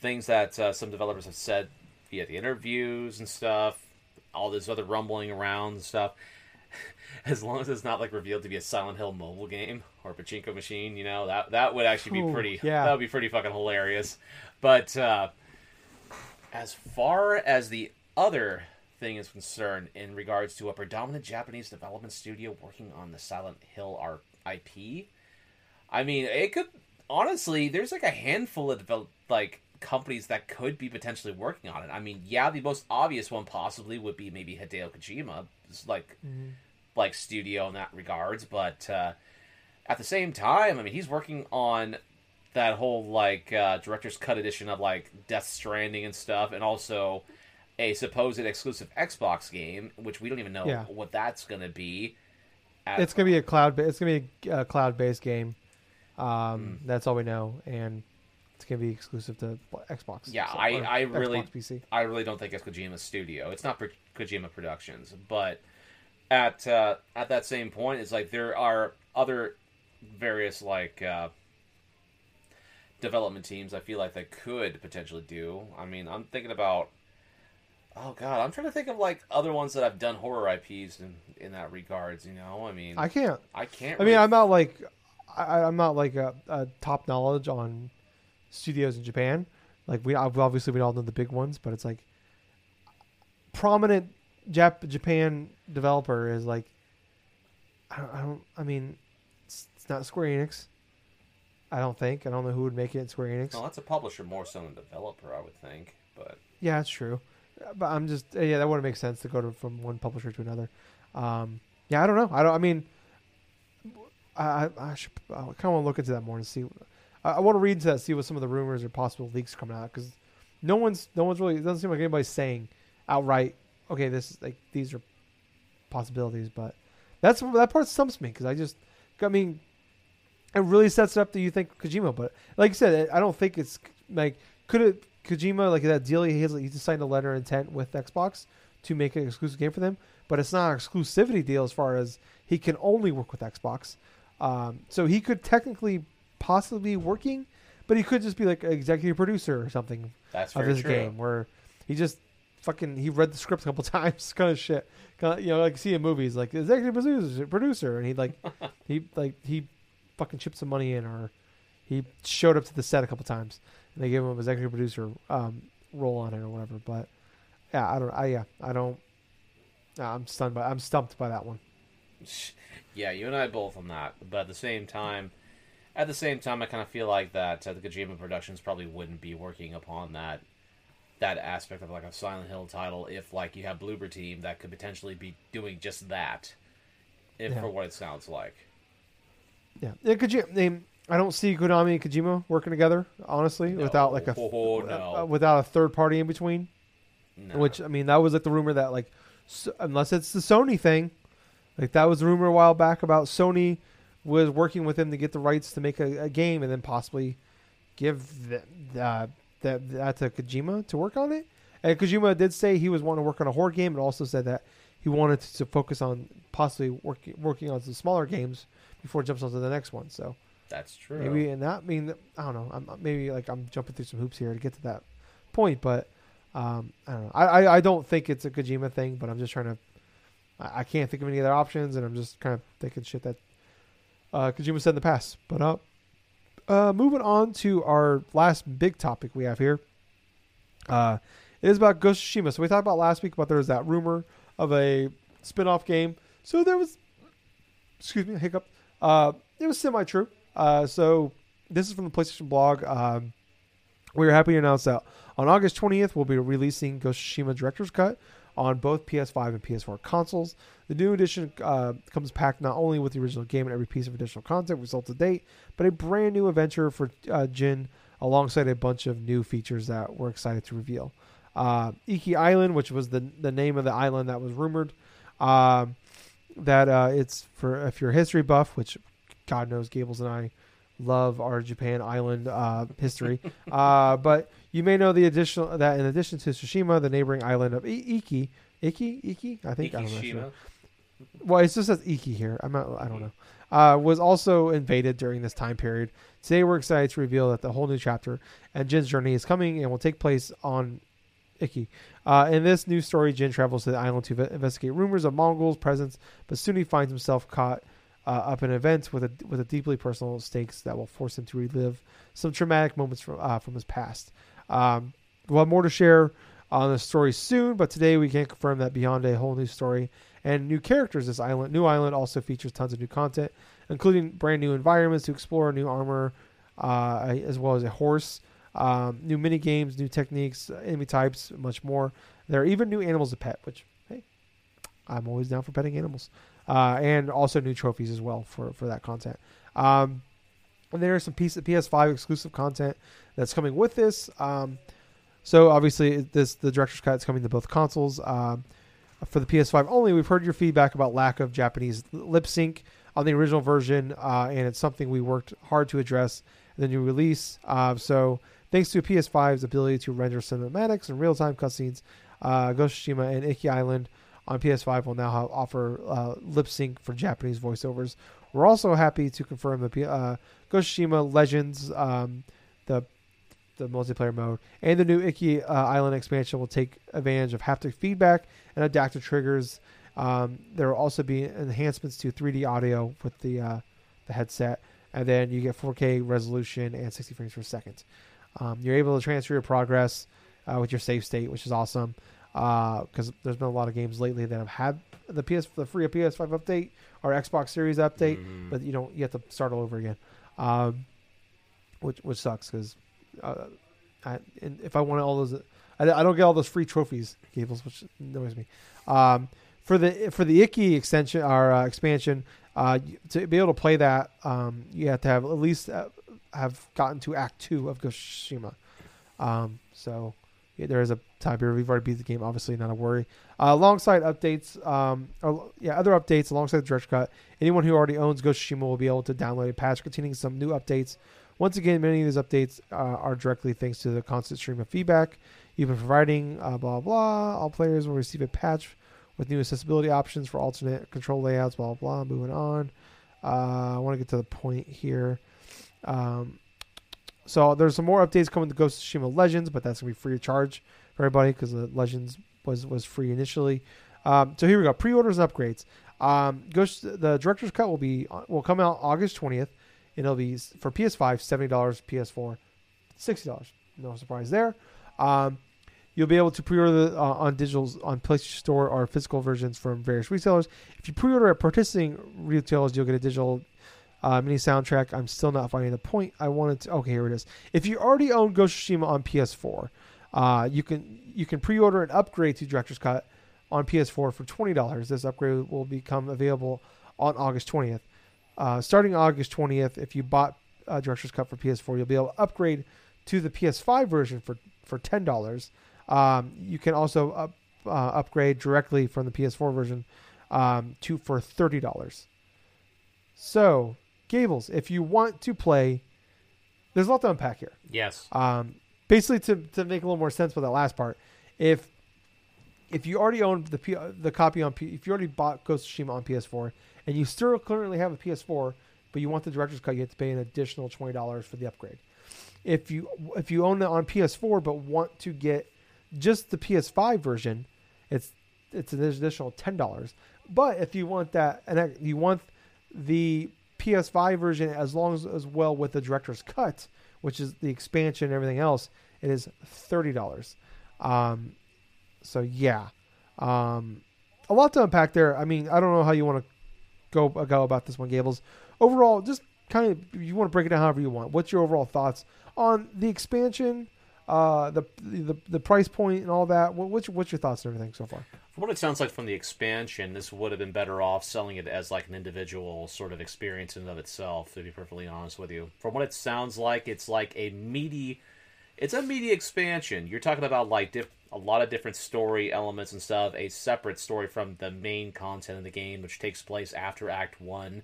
things that uh, some developers have said via the interviews and stuff, all this other rumbling around and stuff. As long as it's not like revealed to be a Silent Hill mobile game or pachinko machine, you know that that would actually be pretty. yeah. that would be pretty fucking hilarious. But uh, as far as the other thing is concerned, in regards to a predominant Japanese development studio working on the Silent Hill R- IP, I mean, it could honestly. There's like a handful of develop, like companies that could be potentially working on it. I mean, yeah, the most obvious one possibly would be maybe Hideo Kojima, It's like like studio in that regards. But uh, at the same time, I mean, he's working on that whole like uh, director's cut edition of like Death Stranding and stuff, and also a supposed exclusive Xbox game, which we don't even know Yeah. what that's going to be. At, It's gonna be a cloud. It's gonna be a cloud based game. Um, That's all we know, and it's gonna be exclusive to Xbox. Yeah, so- I- I really- Xbox. I really don't think it's Kojima's studio. It's not Kojima Productions, but at uh, at that same point, it's like there are other various like uh, development teams. I feel like that could potentially do. I mean, I'm thinking about. Oh God, I'm trying to think of like other ones that have done horror IPs in in that regards. You know, I mean, I can't. I can't. I mean, really- I'm not like I, I'm not like a, a top knowledge on studios in Japan. Like we obviously we all know the big ones, but it's like prominent Jap- Japan developer is like I don't, I don't. I mean, it's, it's not Square Enix. I don't think. I don't know who would make it at Square Enix. No, that's a publisher more so than a developer, I would think. But Yeah, that's true. But I'm just yeah, that wouldn't make sense to go to, from one publisher to another. Um, yeah, I don't know. I don't. I mean, I I, I should I kind of want to look into that more and see. I, I want to read into that, see what some of the rumors or possible leaks coming out because no one's no one's really. It doesn't seem like anybody's saying outright. Okay, this is like these are possibilities, but that's that part stumps me because I just. I mean, it really sets it up that you think Kojima, but like you said, I don't think it's like could it Kojima like that deal he has he just signed a letter of intent with Xbox to make an exclusive game for them, but it's not an exclusivity deal as far as he can only work with Xbox. Um, so he could technically possibly be working, but he could just be like an executive producer or something that's of very his true. game where he just fucking he read the script a couple times, kind of shit. Kinda, you know, like see in movies like executive producer, producer, and he like he like he fucking chipped some money in, or he showed up to the set a couple times, and they gave him an executive producer um, role on it or whatever. But yeah, I don't. I yeah, I don't. I'm stunned by. I'm stumped by that one. Yeah, you and I both on that. But at the same time, at the same time, I kind of feel like that uh, the Kojima Productions probably wouldn't be working upon that that aspect of like a Silent Hill title if like you have Bloober Team that could potentially be doing just that, if Yeah. for what it sounds like. Yeah, yeah. I, mean, I don't see Konami and Kojima working together honestly No. without like a Oh, no. uh, without a third party in between. No. Which I mean, that was like the rumor that like, so, unless it's the Sony thing, like that was a rumor a while back about Sony was working with him to get the rights to make a, a game and then possibly give the, the, that that to Kojima to work on it. And Kojima did say he was wanting to work on a horror game, and also said that he wanted to focus on possibly working working on some smaller games before jumps onto the next one. So that's true. maybe and that I mean I don't know. I'm maybe like I'm jumping through some hoops here to get to that point, but um, I don't know. I, I I don't think it's a Kojima thing, but I'm just trying to. I, I can't think of any other options, and I'm just kind of thinking shit that uh, Kojima said in the past. But uh, uh, moving on to our last big topic we have here. Uh, it is about Ghost of Tsushima. So we talked about last week about there was that rumor of a spin-off game. So there was, excuse me, hiccup. Uh, it was semi-true. Uh, so this is from the PlayStation blog. Um, we are happy to announce that on August 20th, we'll be releasing Ghost of Tsushima Director's Cut on both PS5 and PS4 consoles. The new edition uh, comes packed not only with the original game and every piece of additional content results to date, but a brand new adventure for uh, Jin alongside a bunch of new features that we're excited to reveal. Uh, Iki Island, which was the the name of the island that was rumored, um, that uh, it's for if you're a history buff, which God knows Gables and I love our Japan Island uh, history. uh, but you may know the additional that in addition to Tsushima, the neighboring island of I- Iki, Iki, Iki, I think I don't know. Ikishima. Well, it just says Iki here. I'm not. I don't know. Uh, was also invaded during this time period. Today, we're excited to reveal that the whole new chapter and Jin's journey is coming and will take place on Iki. Uh, in this new story, Jin travels to the island to ve- investigate rumors of Mongols' presence, but soon he finds himself caught uh, up in events with a with a deeply personal stakes that will force him to relive some traumatic moments from uh, from his past. Um, we'll have more to share on the story soon, but today we can confirm that beyond a whole new story and new characters, this island new island also features tons of new content, including brand new environments to explore, new armor, uh, as well as a horse, um, new mini games, new techniques, enemy types, much more. There are even new animals to pet, which hey, I'm always down for petting animals, uh, and also new trophies as well for for that content. Um, and there is some piece PS5 exclusive content that's coming with this. Um, so obviously, this the director's cut is coming to both consoles. Um, for the PS5 only, we've heard your feedback about lack of Japanese lip sync on the original version, uh, and it's something we worked hard to address in the new release. Uh, so, thanks to PS5's ability to render cinematics and real-time cutscenes, uh, Ghost of Tsushima and Iki Island on PS5 will now have, offer uh, lip sync for Japanese voiceovers. We're also happy to confirm that uh, Tsushima Legends, um, the the multiplayer mode, and the new Iki uh, Island expansion will take advantage of haptic feedback and adaptive triggers. Um, there will also be enhancements to 3D audio with the uh, the headset, and then you get 4K resolution and 60 frames per second. Um, you're able to transfer your progress uh, with your save state, which is awesome. Because there's been a lot of games lately that have had the PS, the free PS5 update or Xbox Series update, Mhm. but you don't you have to start all over again, um, which which sucks because uh, and if I want all those, I, don't get all those free trophies, Gables, which annoys me. Um, for the for the Iki extension or uh, expansion, uh, to be able to play that, um, you have to have at least uh, have gotten to Act Two of Tsushima. Um, so there is a time period. We've already beat the game, obviously, not a worry. Uh, alongside updates, um, or, yeah, other updates alongside the director cut. Anyone who already owns Ghost of Tsushima will be able to download a patch containing some new updates. Once again, many of these updates uh, are directly thanks to the constant stream of feedback you've been providing. Uh, blah blah. All players will receive a patch with new accessibility options for alternate control layouts. Blah blah. blah. Moving on. Uh, I want to get to the point here. Um, so there's some more updates coming to Ghost of Tsushima Legends, but that's gonna be free of charge for everybody because the Legends was was free initially. Um, so here we go. Pre-orders and upgrades. Um, Ghost the director's cut will be will come out August twentieth, and it'll be for PS5 seventy dollars, PS4 sixty dollars. No surprise there. Um, you'll be able to pre-order uh, on digital on PlayStation Store or physical versions from various retailers. If you pre-order at participating retailers, you'll get a digital uh, mini soundtrack. I'm still not finding the point I wanted to. Okay, here it is. If you already own Ghost Tsushima on PS4, uh, you can you can pre-order an upgrade to Director's Cut on PS4 for twenty dollars. This upgrade will become available on August 20th. Uh, starting August 20th, if you bought uh, Director's Cut for PS4, you'll be able to upgrade to the PS5 version for for ten dollars. Um, you can also up, uh, upgrade directly from the PS4 version um, to for thirty dollars. So, Gables, if you want to play, there's a lot to unpack here. Yes. Um, basically, to, to make a little more sense with that last part, if if you already own the P, the copy on P, if you already bought Ghost of Tsushima on PS4 and you still currently have a PS4, but you want the director's cut, you have to pay an additional twenty dollars for the upgrade. If you if you own it on PS4 but want to get just the PS5 version, it's it's an additional ten dollars. But if you want that and you want the PS5 version as long as as well with the director's cut, which is the expansion and everything else, it is thirty dollars. Um, so yeah, um, a lot to unpack there. I mean, I don't know how you want to go go about this one, Gables. Overall, just kind of you want to break it down however you want. What's your overall thoughts on the expansion, uh, the, the the price point, and all that? What, what's your, what's your thoughts and everything so far? From what it sounds like from the expansion, this would have been better off selling it as like an individual sort of experience in and of itself. To be perfectly honest with you, from what it sounds like, it's like a meaty. It's a meaty expansion. You're talking about like diff- a lot of different story elements and stuff. A separate story from the main content of the game, which takes place after Act One.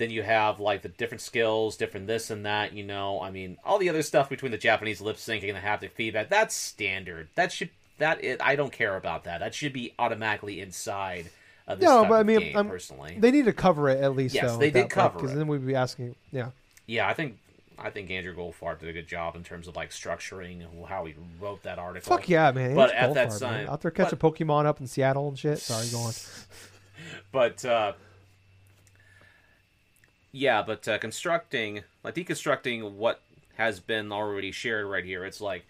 Then you have like the different skills, different this and that. You know, I mean, all the other stuff between the Japanese lip syncing and the haptic feedback. That's standard. That should that it. I don't care about that. That should be automatically inside of this No, but I mean, game, I'm- personally. They need to cover it at least. Yes, though, they did that cover because then we'd be asking. Yeah, yeah, I think I think Andrew Goldfarb did a good job in terms of like structuring how he wrote that article. fuck yeah, man. But Andrew at that Goldfarb, man. time- out there catching Pokemon up in Seattle and shit. Sorry, go on. but uh, yeah, but uh, constructing, like deconstructing what has been already shared right here, it's like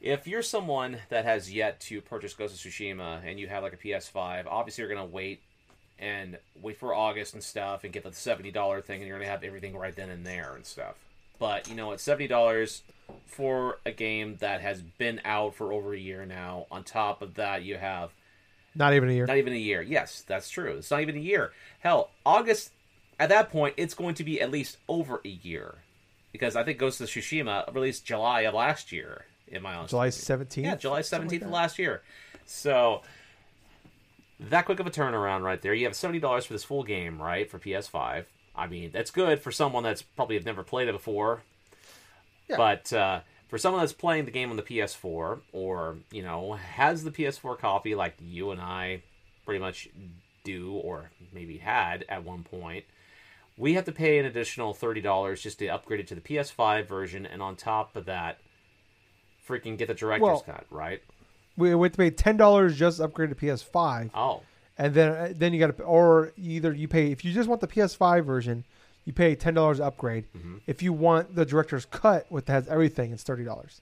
if you're someone that has yet to purchase Ghost of Tsushima and you have like a PS5, obviously you're gonna wait and wait for August and stuff and get the seventy dollar thing, and you're gonna have everything right then and there and stuff. But you know, it's seventy dollars for a game that has been out for over a year now. On top of that, you have Not even a year. not even a year. Yes, that's true. It's not even a year. Hell, August. At that point, it's going to be at least over a year, because I think Ghost of Tsushima released July of last year. In my honest July seventeenth. Yeah, July seventeenth of last year. So that quick of a turnaround right there. You have seventy dollars for this full game, right, for PS5. I mean, that's good for someone that's probably have never played it before. Yeah. But uh, for someone that's playing the game on the PS4, or you know has the PS4 copy like you and I pretty much do, or maybe had at one point, we have to pay an additional thirty dollars just to upgrade it to the PS5 version, and on top of that, freaking get the director's Well- cut, right? We we have to pay ten dollars just to upgrade to PS5, Oh, and then uh, then you got to, or either you pay if you just want the PS5 version, you pay ten dollars upgrade. Mm-hmm. If you want the director's cut, with has everything, it's thirty dollars.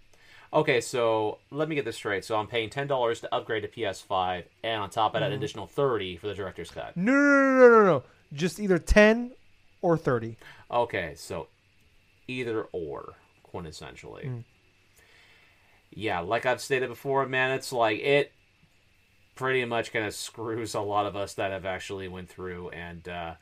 okay. So let me get this straight. So I'm paying ten dollars to upgrade to PS5, and on top of that, an additional thirty for the director's cut. No, no, no, no, no, no. Just either ten or thirty. Okay, so either or, quintessentially. Yeah, like I've stated before, man, it's like it pretty much kind of screws a lot of us that have actually went through and uh,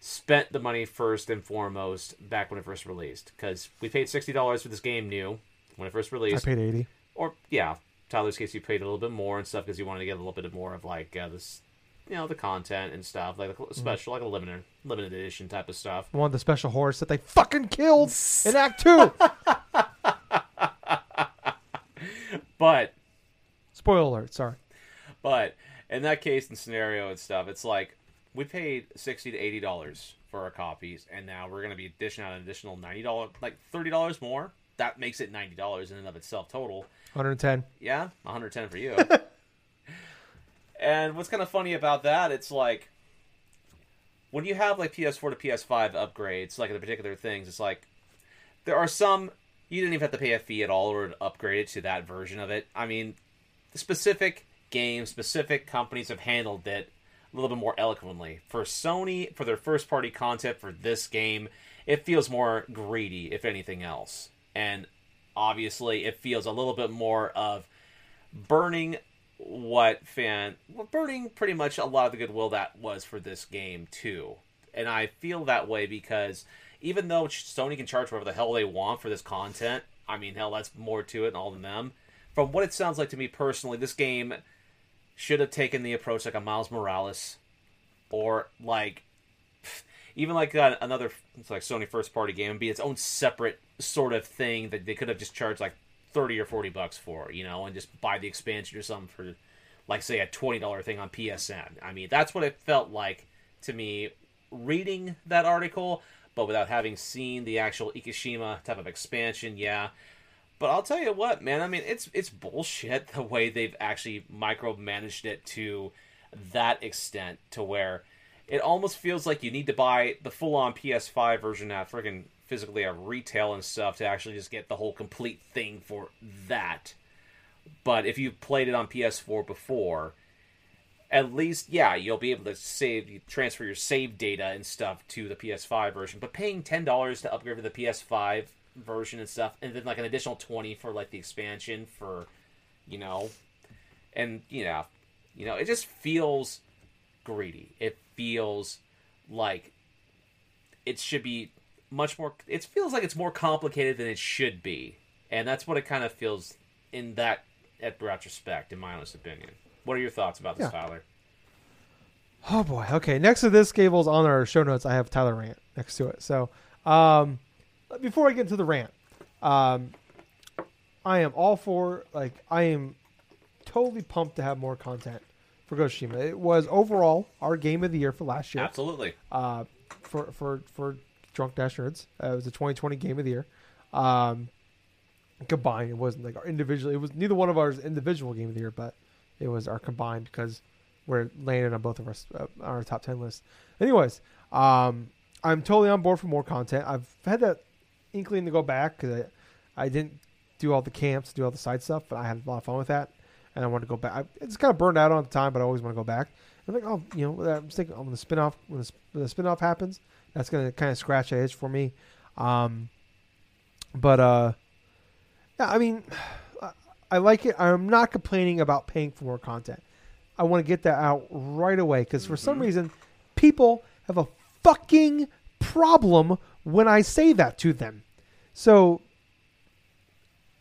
spent the money first and foremost back when it first released. Because we paid sixty dollars for this game new when it first released. I paid eighty. or yeah, Tyler's case you paid a little bit more and stuff because you wanted to get a little bit more of like uh, this, you know, the content and stuff, like the mm. special, like a limited limited edition type of stuff. I want the special horse that they fucking killed in Act Two. But Spoiler alert. Sorry. But in that case and scenario and stuff, it's like we paid sixty to eighty dollars for our copies, and now we're gonna be dishing out an additional ninety dollars, like thirty dollars more. That makes it ninety dollars in and of itself total. One hundred ten. Yeah, one hundred ten for you. and what's kind of funny about that, it's like when you have like PS4 to PS5 upgrades, like the particular things, it's like there are some you didn't even have to pay a fee at all or upgrade it to that version of it. I mean, specific games, specific companies have handled it a little bit more eloquently. For Sony, for their first party content for this game, it feels more greedy, if anything else. And obviously, it feels a little bit more of burning what fan well, burning pretty much a lot of the goodwill that was for this game too. And i feel that way because even though sony can charge whatever the hell they want for this content i mean hell that's more to it than all of them. From what it sounds like to me personally this game should have taken the approach like a miles morales or like even like uh, another like sony first party game and be its own separate sort of thing that they could have just charged like 30 or 40 bucks for, you know, and just buy the expansion or something for, like, say, a $20 thing on PSN. I mean, that's what it felt like to me reading that article, but without having seen the actual Ikishima type of expansion, yeah. But I'll tell you what, man, I mean, it's it's bullshit the way they've actually micromanaged it to that extent to where it almost feels like you need to buy the full on PS5 version at friggin' physically at retail and stuff to actually just get the whole complete thing for that. But if you've played it on PS4 before, at least yeah, you'll be able to save transfer your save data and stuff to the PS5 version. But paying ten dollars to upgrade to the PS5 version and stuff, and then like an additional twenty for like the expansion for, you know, and you know, you know, it just feels greedy. It feels like it should be much more. It feels like it's more complicated than it should be, and that's what it kind of feels in that at retrospect, in my honest opinion. What are your thoughts about this, Yeah. Tyler? Oh boy. Okay. Next to this, Gables on our show notes, I have Tyler rant next to it. So, um, before I get into the rant, um, I am all for like I am totally pumped to have more content for Ghost of Tsushima. It was overall our game of the year for last year. Absolutely. Uh, for for for Drunk Dash Nerds, uh, it was the 2020 game of the year. Um, combined, it wasn't like our individual. It was neither one of ours individual game of the year, but it was our combined because we're landing on both of our uh, our top 10 list. Anyways, um, I'm totally on board for more content. I've had that inkling to go back because I, I didn't do all the camps, do all the side stuff, but I had a lot of fun with that, and I wanted to go back. I, it's kind of burned out on the time, but I always want to go back. I'm like, oh, you know, I'm thinking, oh, when the spinoff when the, when the spinoff happens, that's gonna kind of scratch that itch for me. Um, but uh, yeah, I mean, I, I like it. I'm not complaining about paying for more content. I want to get that out right away because for some Mhm. reason, people have a fucking problem when I say that to them. So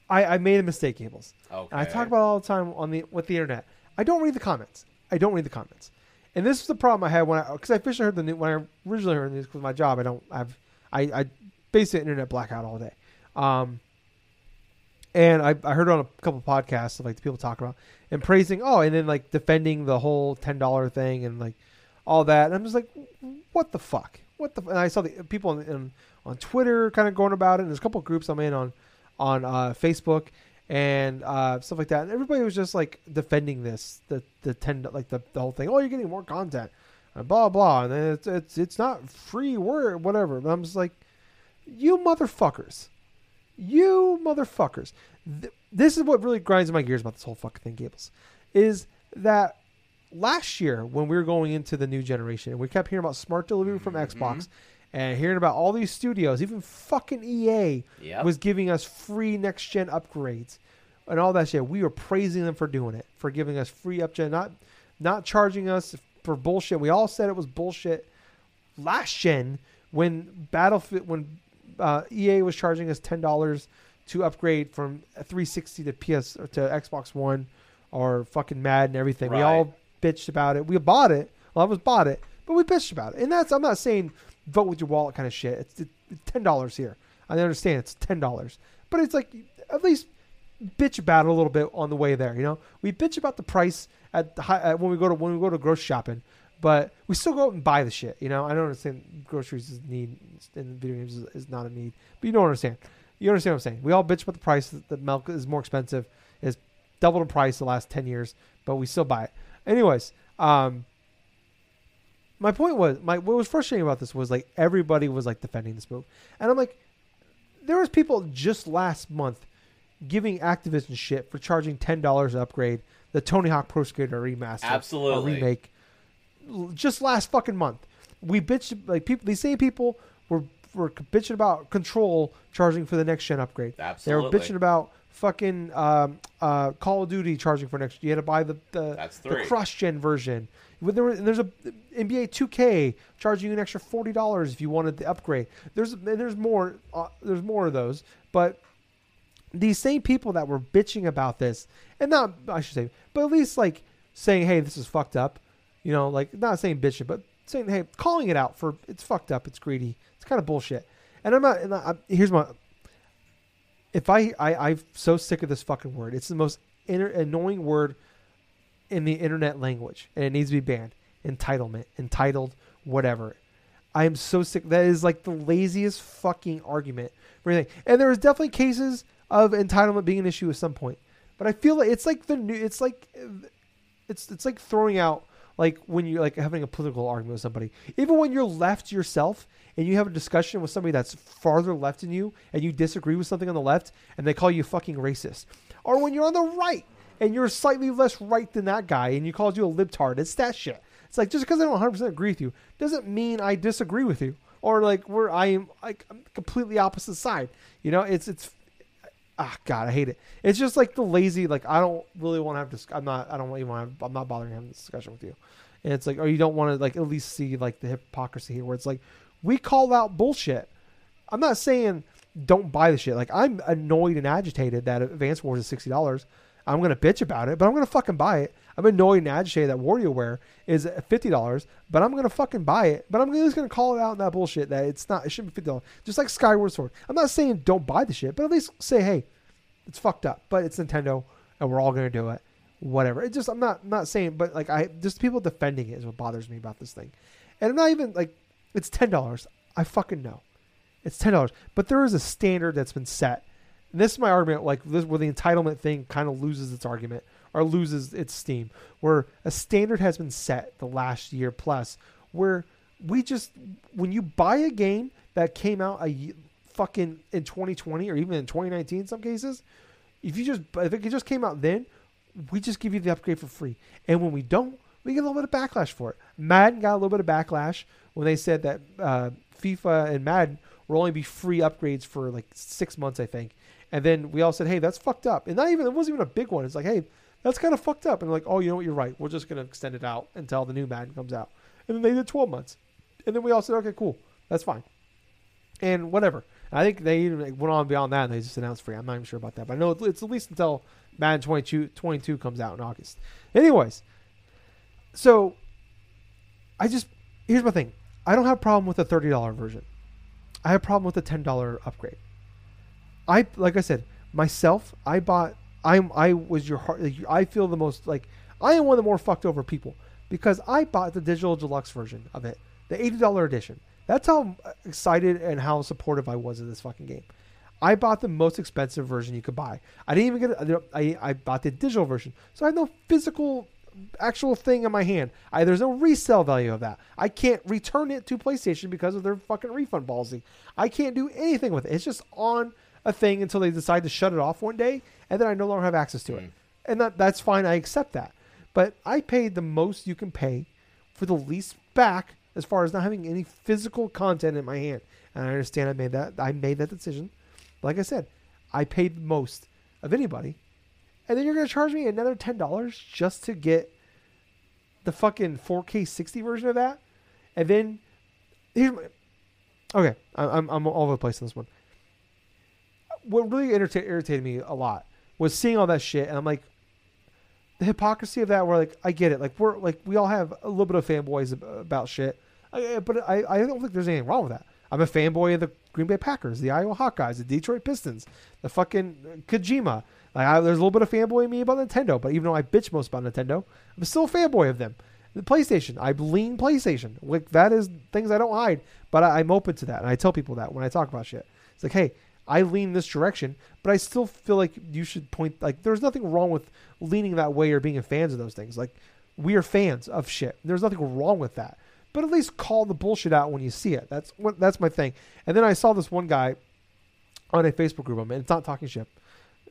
I, I made a mistake, Gables. Okay. And I talk about it all the time on the with the internet. I don't read the comments. I don't read the comments. And this is the problem I had when I because I officially heard the news when I originally heard the news because my job I don't I've I I basically internet blackout all day. Um, and I, I heard on a couple podcasts of like the people talk about and praising oh and then like defending the whole ten dollar thing and like all that. And I'm just like what the fuck? What the and I saw the people on, on Twitter kind of going about it. And there's a couple groups I'm in on on uh, Facebook and uh, stuff like that. And everybody was just like defending this the the ten like the, the whole thing. Oh you're getting more content. And blah blah. And then it's it's it's not free word whatever. But I'm just like you motherfuckers. You motherfuckers. Th- this is what really grinds my gears about this whole fucking thing, Gables, is that last year when we were going into the new generation, and we kept hearing about smart delivery from Mhm. Xbox, and hearing about all these studios, even fucking EA Yep. was giving us free next gen upgrades and all that shit. We were praising them for doing it, for giving us free up gen, not not charging us for bullshit. We all said it was bullshit last gen when Battlefield when uh, EA was charging us ten dollars to upgrade from 360 to PS to Xbox One or fucking Madden and everything. We all bitched about it. We bought it. A lot of us bought it, but we bitched about it. And that's I'm not saying vote with your wallet kind of shit. It's, ten dollars here. I understand it's ten dollars, but it's like at least bitch about it a little bit on the way there. You know, we bitch about the price at, the high, at when we go to when we go to grocery shopping, but we still go out and buy the shit. You know, I don't understand groceries is need in video games is, is not a need, but you don't understand. You understand what I'm saying? We all bitch about the price that milk is more expensive, is doubled in price the last ten years, but we still buy it. Anyways, um, my point was my what was frustrating about this was like everybody was like defending this move, and I'm like, there was people just last month giving Activision shit for charging ten dollars to upgrade the Tony Hawk Pro Skater remaster, Absolutely. remake. Just last fucking month, we bitched like people. These same people were were bitching about Control charging for the next gen upgrade. Absolutely. They were bitching about fucking um, uh, Call of Duty charging for next. You had to buy the the, the cross gen version. When there, and there's a NBA 2K charging you an extra forty dollars if you wanted the upgrade. There's and there's more. Uh, there's more of those, but these same people that were bitching about this, and not I should say, but at least like saying, "Hey, this is fucked up," you know, like not saying bitching, but saying, "Hey, calling it out for it's fucked up, it's greedy, it's kind of bullshit." And I'm not. And I, here's my. If I, I I'm so sick of this fucking word. It's the most annoying word in the internet language, and it needs to be banned. Entitlement, entitled, whatever. I am so sick. That is like the laziest fucking argument for anything. And there is definitely cases of entitlement being an issue at some point, but I feel like it's like the new. It's like it's it's like throwing out like when you're like having a political argument with somebody. Even when you're left yourself and you have a discussion with somebody that's farther left than you and you disagree with something on the left and they call you fucking racist, or when you're on the right and you're slightly less right than that guy and you calls you a libtard. It's that shit. It's like just because I don't 100 percent agree with you doesn't mean I disagree with you or like we're I am like I'm completely opposite side. You know, it's it's ah god, I hate it. It's just like the lazy like I don't really want to have this. I'm not I don't even want. I'm not bothering having this discussion with you. And it's like or you don't want to like at least see like the hypocrisy here where it's like we call out bullshit. I'm not saying don't buy the shit. Like I'm annoyed and agitated that Advance Wars is sixty dollars. I'm gonna bitch about it, but I'm gonna fucking buy it. I'm annoyed and agitated that WarioWare is fifty dollars, but I'm gonna fucking buy it. But I'm just gonna call it out in that bullshit that it's not. It shouldn't be fifty dollars. Just like Skyward Sword. I'm not saying don't buy the shit, but at least say, hey, it's fucked up, but it's Nintendo, and we're all gonna do it. Whatever. It just I'm not I'm not saying, but like I just people defending it is what bothers me about this thing, and I'm not even like it's ten dollars. I fucking know, it's ten dollars, but there is a standard that's been set. And this is my argument, like this, where the entitlement thing kind of loses its argument or loses its steam, where a standard has been set the last year plus, where we just when you buy a game that came out a fucking in 2020 or even in 2019 in some cases, if you just if it just came out then, we just give you the upgrade for free. And when we don't, we get a little bit of backlash for it. Madden got a little bit of backlash when they said that uh, FIFA and Madden will only be free upgrades for like six months, I think. And then we all said, "Hey, that's fucked up." And not even it wasn't even a big one. It's like, "Hey, that's kind of fucked up." And like, "Oh, you know what? You're right. We're just gonna extend it out until the new Madden comes out." And then they did 12 months. And then we all said, "Okay, cool, that's fine." And whatever. I think they even went on beyond that and they just announced free. I'm not even sure about that, but I know it's, at least until Madden 22, 22 comes out in August. Anyways, so I just here's my thing. I don't have a problem with the thirty dollar version. I have a problem with the ten dollar upgrade. I like I said myself. I bought. I'm. I was your heart. I feel the most like I am one of the more fucked over people because I bought the digital deluxe version of it, the eighty dollar edition. That's how excited and how supportive I was of this fucking game. I bought the most expensive version you could buy. I didn't even get. it- I I bought the digital version, so I had no physical actual thing in my hand. I, there's no resale value of that. I can't return it to PlayStation because of their fucking refund policy. I can't do anything with it. It's just on a thing until they decide to shut it off one day, and then I no longer have access to it. Mm. And that that's fine. I accept that. But I paid the most you can pay for the least back as far as not having any physical content in my hand. And I understand I made that I made that decision. Like I said, I paid the most of anybody. And then you're gonna charge me another ten dollars just to get the fucking 4K 60 version of that. And then here's my okay. I'm I'm all over the place on this one. What really irrita- irritated me a lot was seeing all that shit, and I'm like, the hypocrisy of that. We're like, I get it. Like we're like we all have a little bit of fanboys about shit, I, but I I don't think there's anything wrong with that. I'm a fanboy of the Green Bay Packers, the Iowa Hawkeyes, the Detroit Pistons, the fucking Kojima. Like I, there's a little bit of fanboy in me about Nintendo, but even though I bitch most about Nintendo, I'm still a fanboy of them. The PlayStation, I lean PlayStation. Like that is things I don't hide, but I, I'm open to that, and I tell people that when I talk about shit. It's like, hey, I lean this direction, but I still feel like you should point. Like, there's nothing wrong with leaning that way or being a fans of those things. Like, we are fans of shit. There's nothing wrong with that. But at least call the bullshit out when you see it. That's what that's my thing. And then I saw this one guy on a Facebook group. I mean, it's not talking shit.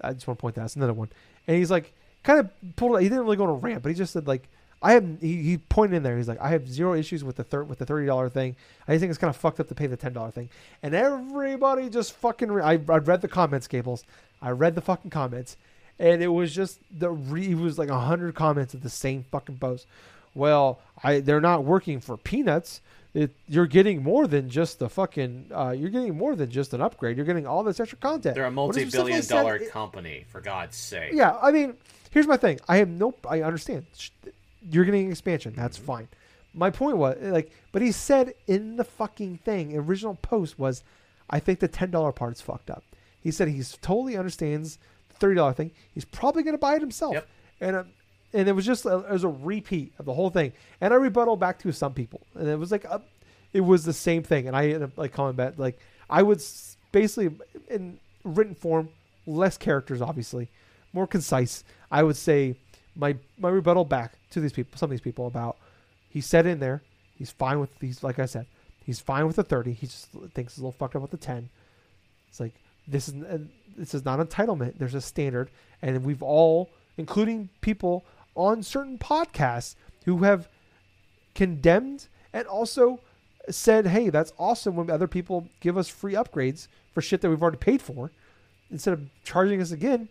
I just want to point that. out. It's another one. And he's like, kind of pulled. He didn't really go on a rant, but he just said like, I have. He, he pointed in there. He's like, I have zero issues with the third with the thirty dollar thing. I just think it's kind of fucked up to pay the ten dollar thing. And everybody just fucking. Re- I I read the comments, Gables. I read the fucking comments, and it was just the. Re- it was like a hundred comments of the same fucking post. Well, I they're not working for peanuts. It, you're getting more than just the fucking. Uh, you're getting more than just an upgrade. You're getting all this extra content. They're a multi-billion specifically said dollar it- company, for God's sake. yeah, I mean, here's my thing. I have no. I understand. You're getting an expansion. That's mm-hmm. fine. My point was like, but he said in the fucking thing, original post was, I think the ten dollar part's fucked up. He said he's totally understands the thirty dollar thing. He's probably gonna buy it himself. Yep. And uh, and it was just a, it was a repeat of the whole thing. And I rebuttal back to some people, and it was like a, it was the same thing. And I ended up like calling back like I would basically in written form, less characters, obviously, more concise. I would say my my rebuttal back to these people, some of these people about he said in there, he's fine with these. Like I said, he's fine with the thirty. He just thinks it's a little fucked up with the ten. It's like this is uh, this is not entitlement. There's a standard, and we've all, including people on certain podcasts, who have condemned and also said, "Hey, that's awesome when other people give us free upgrades for shit that we've already paid for, instead of charging us again."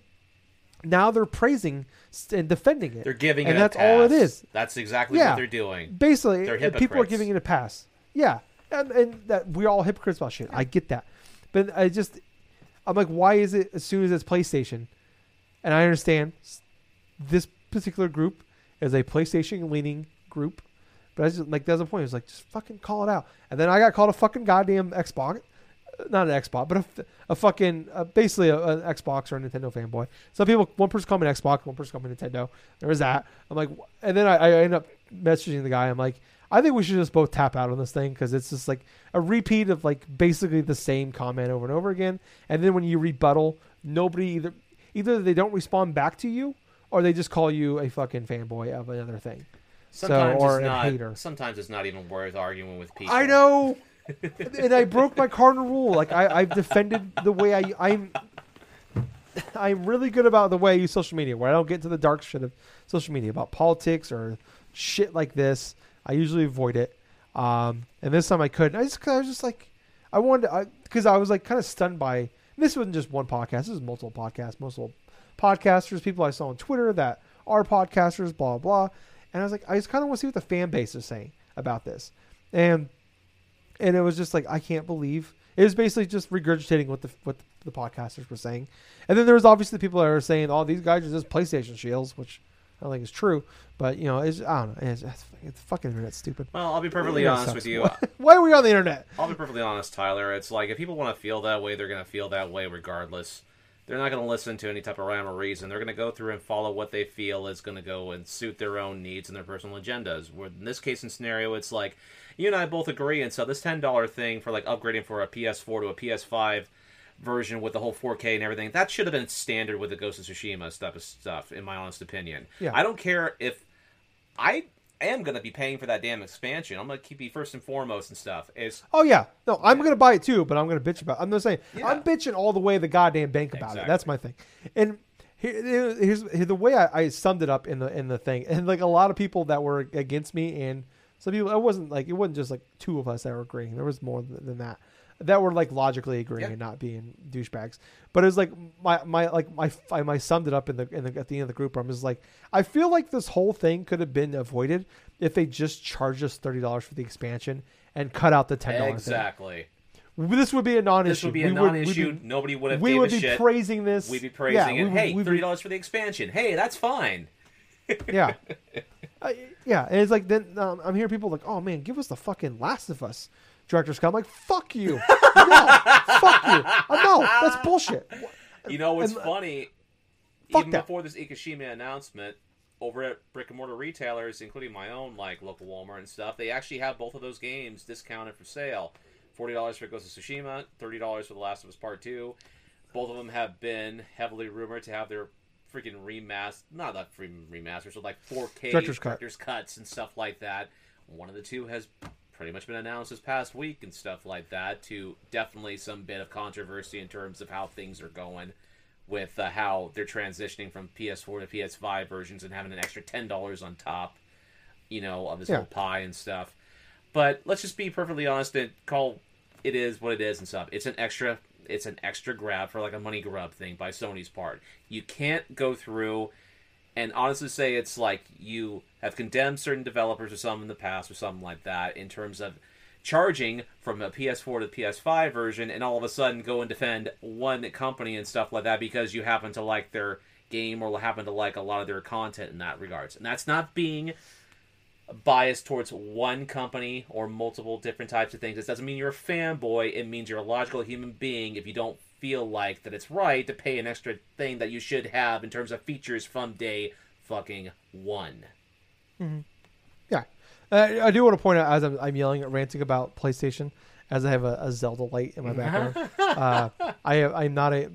Now they're praising and defending it. They're giving and it a that's all it is. That's exactly Yeah. what they're doing. Basically, They're people are giving it a pass. Yeah, and and that we're all hypocrites about shit. I get that, but I just I'm like, why is it as soon as it's PlayStation? And I understand this particular group is a PlayStation leaning group, but I just like there's a point. It's like just fucking call it out. And then I got called a fucking goddamn Xbox, not an Xbox, but a fucking uh, basically a, an Xbox or a Nintendo fanboy. Some people, one person called me an Xbox, one person called me Nintendo. There was that. I'm like, and then I, I end up messaging the guy. I'm like, I think we should just both tap out on this thing because it's just like a repeat of like basically the same comment over and over again. And then when you rebuttal, nobody either either they don't respond back to you or they just call you a fucking fanboy of another thing. Sometimes or it's a not. hater. Sometimes it's not even worth arguing with people. I know, and I broke my cardinal rule. Like I, I've defended the way I, I'm. I'm really good about the way I use social media, where I don't get into the dark shit of social media about politics or shit like this. I usually avoid it. Um, and this time I couldn't. I just, I was just like, I wanted, because I, was like kind of stunned by. This wasn't just one podcast. This was multiple podcasts, multiple podcasters, people I saw on Twitter that are podcasters, blah blah. And I was like, I just kind of want to see what the fan base is saying about this. And and it was just like I can't believe it was basically just regurgitating what the what the podcasters were saying. And then there was obviously people that were saying, "Oh, these guys are just PlayStation shields," which I don't think is true. But you know, it's I don't know. It's, it's, it's fucking internet stupid. Well, I'll be perfectly honest sucks. with you. Why are we on the internet? I'll be perfectly honest, Tyler. It's like if people want to feel that way, they're going to feel that way regardless. They're not going to listen to any type of rhyme or reason. They're going to go through and follow what they feel is going to go and suit their own needs and their personal agendas. Where in this case and scenario, it's like you and I both agree, and so this ten dollar thing for like upgrading for a PS4 to a PS5 version with the whole 4K and everything, that should have been standard with the Ghost of Tsushima stuff. Stuff, in my honest opinion. Yeah. I don't care if I am going to be paying for that damn expansion. I'm going to keep you first and foremost and stuff. Is Oh yeah, no, I'm gonna buy it too, but I'm gonna bitch about. It. I'm just saying, Yeah. I'm bitching all the way the goddamn bank about it. That's my thing. And here, here's, here's the way I, I summed it up in the in the thing, and like a lot of people that were against me, and some people. It wasn't like it wasn't just like two of us that were agreeing. There was more than, than that. That were like logically agreeing Yeah. and not being douchebags. But it was like my my like my I, my summed it up in the in the at the end of the group. I'm just like I feel like this whole thing could have been avoided if they just charged us thirty dollars for the expansion and cut out the ten dollars. exactly. This would be a non-issue. This would be a We would- non-issue. We'd be, Nobody would have we would be shit. praising this. We'd be praising yeah, it. would- hey, thirty dollars for the expansion. Hey, that's fine. Yeah, Uh, yeah. And it's like then um, I'm hearing people like, "Oh man, give us the fucking Last of Us director's cut." I'm like, "Fuck you, no, fuck you, uh, no, that's bullshit." You know what's And, uh, funny? Even that. before this Ikishima announcement, over at brick and mortar retailers, including my own like local Walmart and stuff, they actually have both of those games discounted for sale. Forty dollars for Ghost of Tsushima, thirty dollars for The Last of Us Part Two. Both of them have been heavily rumored to have their freaking remaster, not that free remasters, but like 4K Director's cut. director's cuts and stuff like that. One of the two has pretty much been announced this past week and stuff like that. To definitely some bit of controversy in terms of how things are going with uh, how they're transitioning from PS4 to PS5 versions and having an extra ten dollars on top, you know, of this Yeah. whole pie and stuff. But let's just be perfectly honest and call it is what it is and stuff. It's an extra it's an extra grab for like a money grub thing by Sony's part. You can't go through and honestly say it's like you have condemned certain developers or some in the past or something like that in terms of charging from a PS4 to PS5 version and all of a sudden go and defend one company and stuff like that because you happen to like their game or happen to like a lot of their content in that regards. And that's not being biased towards one company or multiple different types of things. This doesn't mean you're a fanboy. It means you're a logical human being if you don't feel like that it's right to pay an extra thing that you should have in terms of features from day fucking one. Yeah, uh, I do want to point out as I'm, I'm yelling ranting about PlayStation, as I have a, a Zelda light in my background. uh, I have, I'm not a.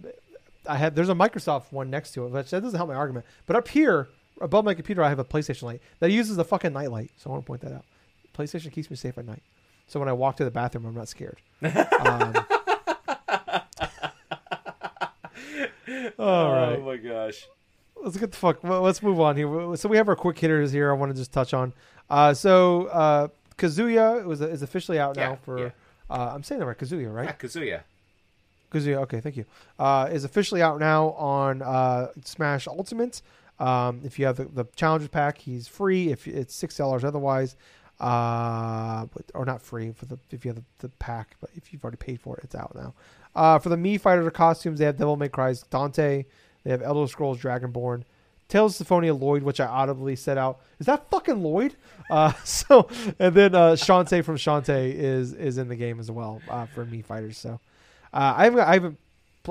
I have there's a Microsoft one next to it, but that doesn't help my argument. But up here above my computer, I have a PlayStation light that uses the fucking night light. So I want to point that out. PlayStation keeps me safe at night. So when I walk to the bathroom, I'm not scared. Um, all right. Oh my gosh. let's get the fuck. well, Let's move on here. So we have our quick hitters here. I want to just touch on. Uh, so uh, Kazuya was is officially out now Yeah, for. yeah. Uh, I'm saying that right, Kazuya, Yeah, right? Kazuya. Kazuya. Okay, thank you. Uh, is officially out now on uh, Smash Ultimate. Um, if you have the, the pack, he's free. If it's six dollars otherwise, Uh, but, or not free for the if you have the, the pack, but if you've already paid for it, it's out now. Uh, for the Mii Fighter costumes, they have Devil May Cry's Dante. They have Elder Scrolls Dragonborn. Tales of Symphonia Lloyd, which I audibly said out, is that fucking Lloyd? Uh, so, and then uh, Shantae from Shantae is is in the game as well uh, for Mii Fighters. So, uh, I haven't I haven't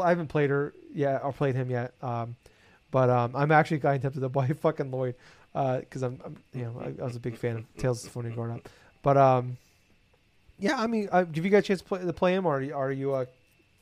I haven't played her yet or played him yet. Um, but um, I'm actually kind of tempted to buy fucking Lloyd because I'm, I'm you know I, I was a big fan of Tales of Symphonia growing up. But um, yeah, I mean, uh, give you guys a chance to play, to play him, or are you, are you uh,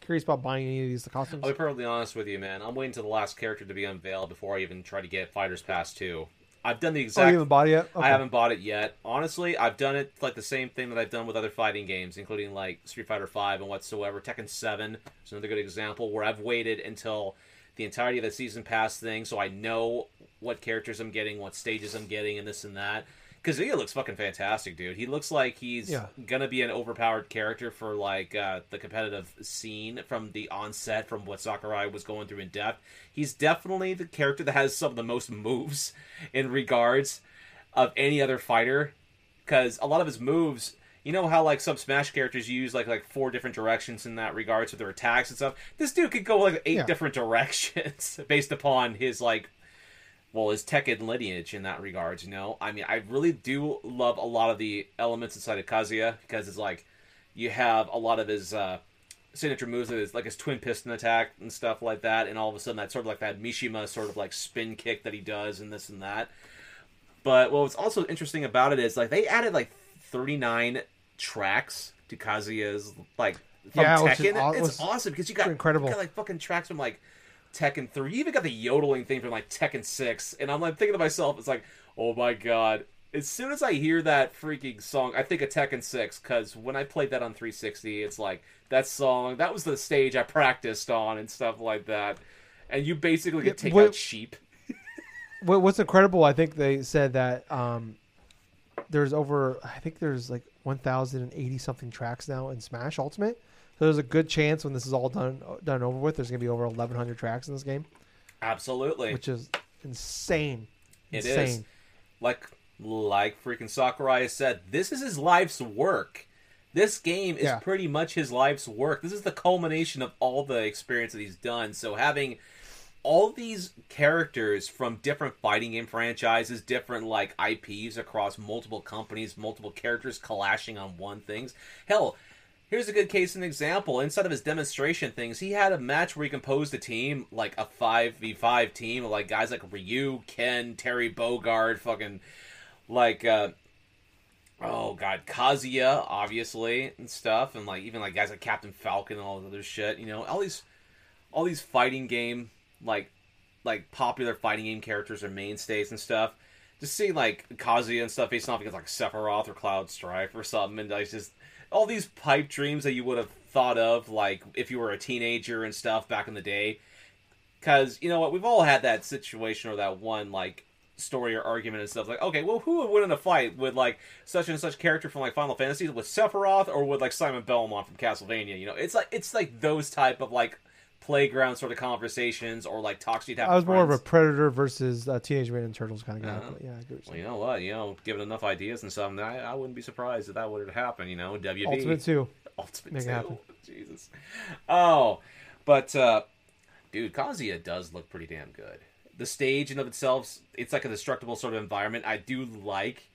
curious about buying any of these the costumes? I'll be perfectly honest with you, man. I'm waiting to the last character to be unveiled before I even try to get Fighters Pass 2. I've done the Oh, you exact. haven't bought it yet? Okay. I haven't bought it yet. Honestly, I've done it like the same thing that I've done with other fighting games, including like Street Fighter Five and whatsoever. Tekken Seven is another good example where I've waited until the entirety of the season pass thing, so I know what characters I'm getting, what stages I'm getting, and this and that. Kazuya looks fucking fantastic, dude. He looks like he's Yeah. gonna be an overpowered character for like uh, the competitive scene from the onset, from what Sakurai was going through in depth. He's definitely the character that has some of the most moves in regards of any other fighter, because a lot of his moves. You know how like some Smash characters use like like four different directions in that regards with their attacks and stuff. This dude could go like eight Yeah. different directions based upon his like well, his Tekken lineage in that regards, you know? I mean, I really do love a lot of the elements inside of Kazuya because it's like you have a lot of his uh, signature moves, his, like his twin piston attack and stuff like that, and all of a sudden that sort of like that Mishima sort of like spin kick that he does and this and that. But what was also interesting about it is like they added like 39 tracks to Kazuya's like from Yeah, Tekken. aw- it's awesome because you got incredible. you got like fucking tracks from like Tekken 3. You even got the yodeling thing from like Tekken 6. And I'm like thinking to myself, it's like, oh my god. As soon as I hear that freaking song, I think of Tekken 6 because when I played that on 360, it's like that song, that was the stage I practiced on and stuff like that. And you basically Yeah, could take what- out sheep. What, what's incredible, I think they said that um, there's over, I think there's like 1,080 something tracks now in Smash Ultimate. So there's a good chance when this is all done uh, done over with, there's gonna be over 1,100 tracks in this game, Absolutely. which is insane. It is. Insane. like like freaking Sakurai said, this is his life's work. This game is Yeah. pretty much his life's work. This is the culmination of all the experience that he's done. So having all these characters from different fighting game franchises, different like IPs across multiple companies, multiple characters clashing on one things. Hell, here's a good case and example. Inside of his demonstration things, he had a match where he composed a team like a five v five team, like guys like Ryu, Ken, Terry Bogard, fucking like uh oh god, Kazuya, obviously, and stuff, and like even like guys like Captain Falcon and all this other shit. You know, all these all these fighting game like like popular fighting game characters or mainstays and stuff. Just seeing like Kazuya and stuff facing off against like Sephiroth or Cloud Strife or something, and like just all these pipe dreams that you would have thought of like if you were a teenager and stuff back in the day. Because you know what, we've all had that situation or that one like story or argument and stuff like, okay, well, who would win in a fight with like such and such character from like Final Fantasy with Sephiroth or with like Simon Belmont from Castlevania? You know, it's like it's like those type of like playground sort of conversations or like talks you'd have. I was more of a. Predator versus uh, Teenage Mutant Turtles kind of guy. Uh-huh. yeah, Well, you. know what? You know, given enough ideas and something, I, I wouldn't be surprised if that would happen. You know, WB Ultimate 2. Ultimate Make two. happen. Jesus. Oh, but uh, dude, Kazuya does look pretty damn good. The stage in of itself, it's like a destructible sort of environment. I do like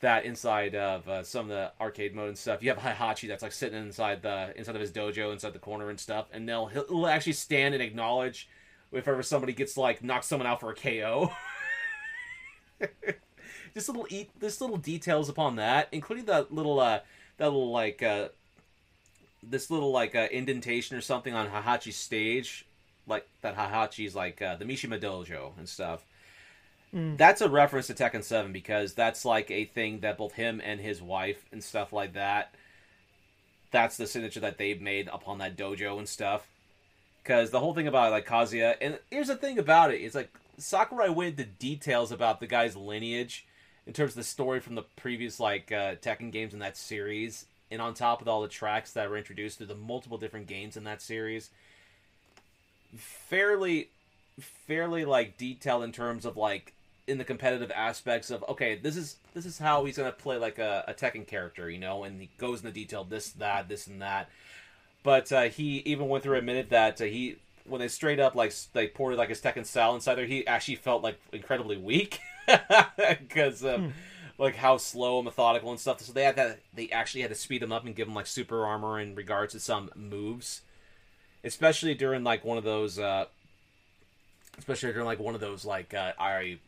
that inside of uh, some of the arcade mode and stuff. You have Heihachi that's like sitting inside the inside of his dojo, inside the corner and stuff, and they'll he'll, actually stand and acknowledge if ever somebody gets like knock someone out for a KO. just little eat this little details upon that, including that little uh that little like uh this little like uh, indentation or something on Heihachi's stage, like that Heihachi's like uh, the Mishima Dojo and stuff. That's a reference to Tekken Seven because that's like a thing that both him and his wife and stuff like that. That's the signature that they've made upon that dojo and stuff. Because the whole thing about like Kazuya, and here's the thing about it: it's like Sakurai went into details about the guy's lineage in terms of the story from the previous like uh, Tekken games in that series, and on top of all the tracks that were introduced through the multiple different games in that series, fairly, fairly like detailed in terms of like in the competitive aspects of okay, this is this is how he's gonna play like a, a Tekken character, you know, and he goes into detail this, that, this, and that. But uh, he even went through a minute that uh, he when they straight up like they poured like his Tekken style inside there, he actually felt like incredibly weak because of Hmm. like how slow and methodical and stuff. So they had that they actually had to speed him up and give him like super armor in regards to some moves, especially during like one of those. Uh, especially during like one of those like uh, I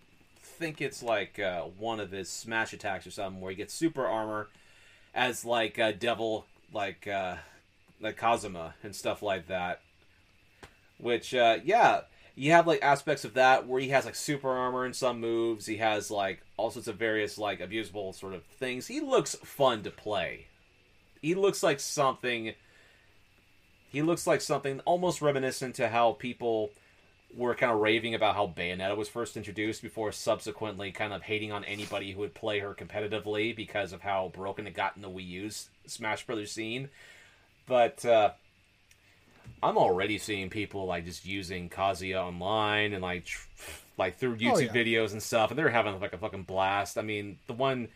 think it's like uh, one of his smash attacks or something where he gets super armor as like a devil like uh, like Kazuma and stuff like that. Which uh, yeah, you have like aspects of that where he has like super armor in some moves. He has like all sorts of various like abusable sort of things. He looks fun to play. He looks like something. He looks like something almost reminiscent to how people were kind of raving about how Bayonetta was first introduced before subsequently kind of hating on anybody who would play her competitively because of how broken it got in the Wii U's Smash Brothers scene. But uh, I'm already seeing people like just using Kazuya online and like tr- like through YouTube yeah. videos and stuff, and they're having like a fucking blast. I mean, the one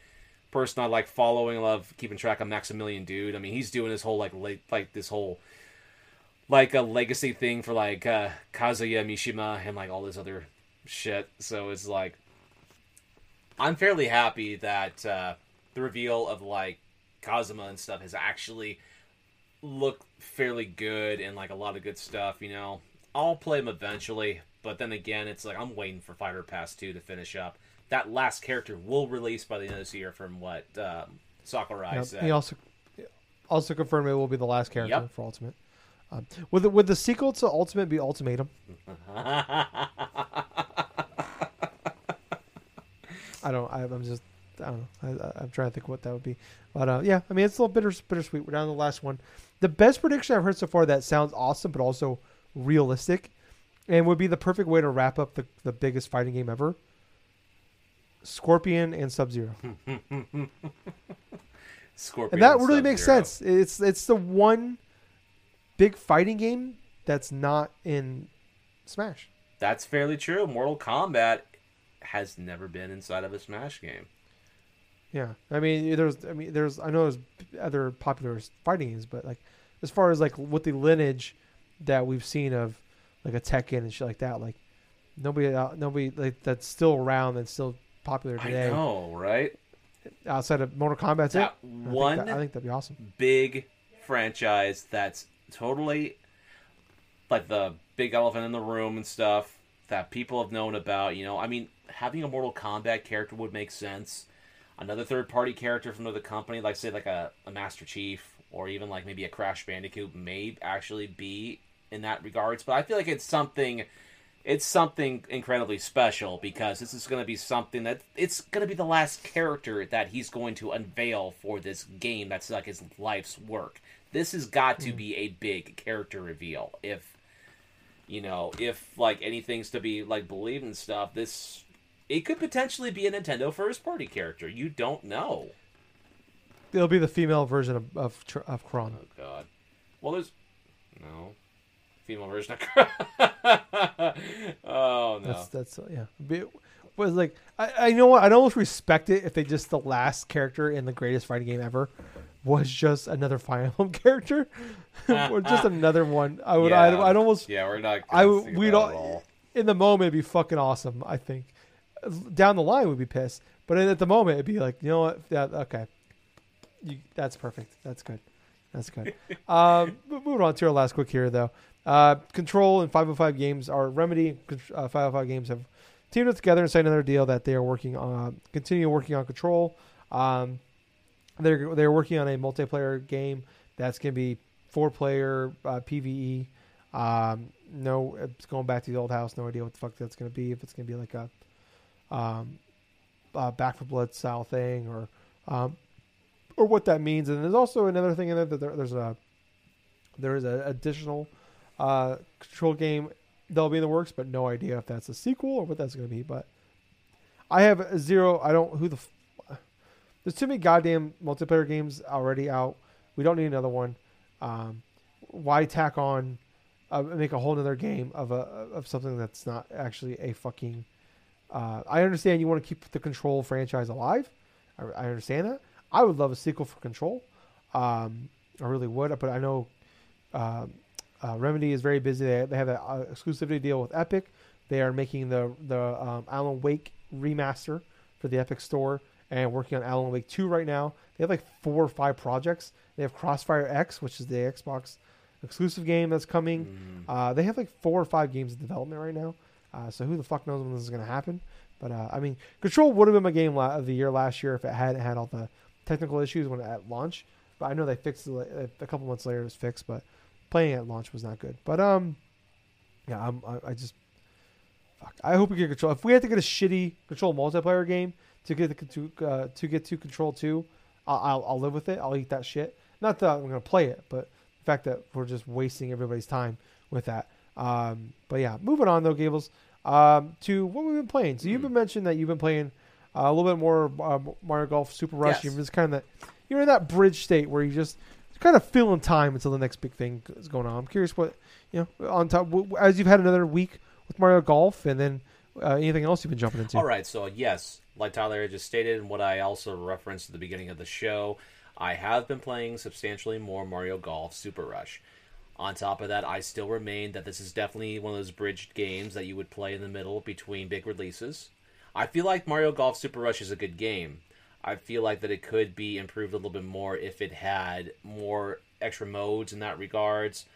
person I like following, love keeping track of Maximilian Dood. I mean, he's doing his whole like late like this whole like a legacy thing for like uh, Kazuya Mishima and like all this other shit. So it's like I'm fairly happy that uh, the reveal of like Kazuma and stuff has actually looked fairly good and like a lot of good stuff. You know, I'll play them eventually, but then again, it's like I'm waiting for Fighter Pass 2 to finish up. That last character will release by the end of this year, from what um, Sakurai Yep. said. He also also confirmed it will be the last character Yep. for Ultimate. Um, would the, would the sequel to Ultimate be Ultimatum? I don't. I, I'm just. I don't know. I, I'm trying to think what that would be. But uh, yeah, I mean, it's a little bitter, bittersweet. We're down to the last one. The best prediction I've heard so far that sounds awesome, but also realistic, and would be the perfect way to wrap up the the biggest fighting game ever. Scorpion and Sub Zero. Scorpion and that really Sub-Zero. makes sense. It's it's the one big fighting game that's not in Smash. That's fairly true. Mortal Kombat has never been inside of a Smash game. Yeah, I mean, there's, I mean, there's, I know there's other popular fighting games, but like, as far as like with the lineage that we've seen of like a Tekken and shit like that, like nobody, uh, nobody like that's still around and still popular today I know, right? outside of Mortal Kombat. That it. I think one that- I think that'd be awesome. big franchise that's totally like the big elephant in the room and stuff that people have known about. You know, I mean, having a Mortal Kombat character would make sense. Another third party character from another company, like say like a, a Master Chief or even like maybe a Crash Bandicoot, may actually be in that regards. But I feel like it's something. It's something incredibly special because this is going to be something that it's going to be the last character that he's going to unveil for this game. That's like his life's work. This has got to hmm. be a big character reveal. If you know, if like anything's to be like believed and stuff, this it could potentially be a Nintendo first party character. You don't know. It'll be the female version of of, of Chrom. Oh God. Well, there's no female version of. Chrono. Oh no. That's that's yeah. Be- Was like I, I know what I'd almost respect it if they just the last character in the greatest fighting game ever was just another Fire Emblem character or just another one. I would I'd, I'd almost Yeah, we're not. I would we'd it all in the moment it'd be fucking awesome. I think down the line we'd be pissed, but at the moment it'd be like you know what? Yeah, okay, you, that's perfect. That's good. That's good. um, moving on to our last quick here though. Uh, Control and 505 Games are Remedy. Uh, 505 Games have teamed up together and signed another deal that they are working on, continue working on Control. Um, they're they're working on a multiplayer game that's going to be four player uh, PVE. Um, no, it's going back to the old house. No idea what the fuck that's going to be. If it's going to be like a um, Back 4 Blood style thing or um, or what that means. And there's also another thing in there that there, there's a there is an additional uh, control game that'll be in the works, but no idea if that's a sequel or what that's going to be. But I have zero. I don't who the. F- there's too many goddamn multiplayer games already out. We don't need another one. Um, why tack on, uh, make a whole other game of a of something that's not actually a fucking Uh, I understand you want to keep the Control franchise alive. I, I understand that. I would love a sequel for Control. Um, I really would, but I know um uh, Remedy is very busy. They, they have an uh, exclusivity deal with Epic. They are making the the um, Alan Wake remaster for the Epic Store and working on Alan Wake 2 right now. They have like four or five projects. They have Crossfire X, which is the Xbox exclusive game that's coming. Mm. Uh, they have like four or five games in development right now. Uh, so who the fuck knows when this is going to happen? But uh, I mean, Control would have been my game la- of the year last year if it hadn't had all the technical issues when at launch. But I know they fixed it a couple months later. It was fixed, but playing at launch was not good. But um, yeah, I'm, I, I just fuck. I hope we get Control. If we had to get a shitty Control multiplayer game to get the, to uh, to get to Control Two, I'll, I'll I'll live with it. I'll eat that shit. Not that I'm gonna play it, but the fact that we're just wasting everybody's time with that. Um, but yeah, moving on though, Gables, um, to what we've been playing. So you've Hmm. been mentioned that you've been playing uh, a little bit more uh, Mario Golf Super Rush. Yes. You're just kind of that, you're in that bridge state where you just kind of filling time until the next big thing is going on. I'm curious what you know on top as you've had another week with Mario Golf, and then uh, anything else you've been jumping into. All right, so yes, like Tyler just stated, and what I also referenced at the beginning of the show, I have been playing substantially more Mario Golf Super Rush. On top of that, I still remain that this is definitely one of those bridged games that you would play in the middle between big releases. I feel like Mario Golf Super Rush is a good game. I feel like that it could be improved a little bit more if it had more extra modes in that regards.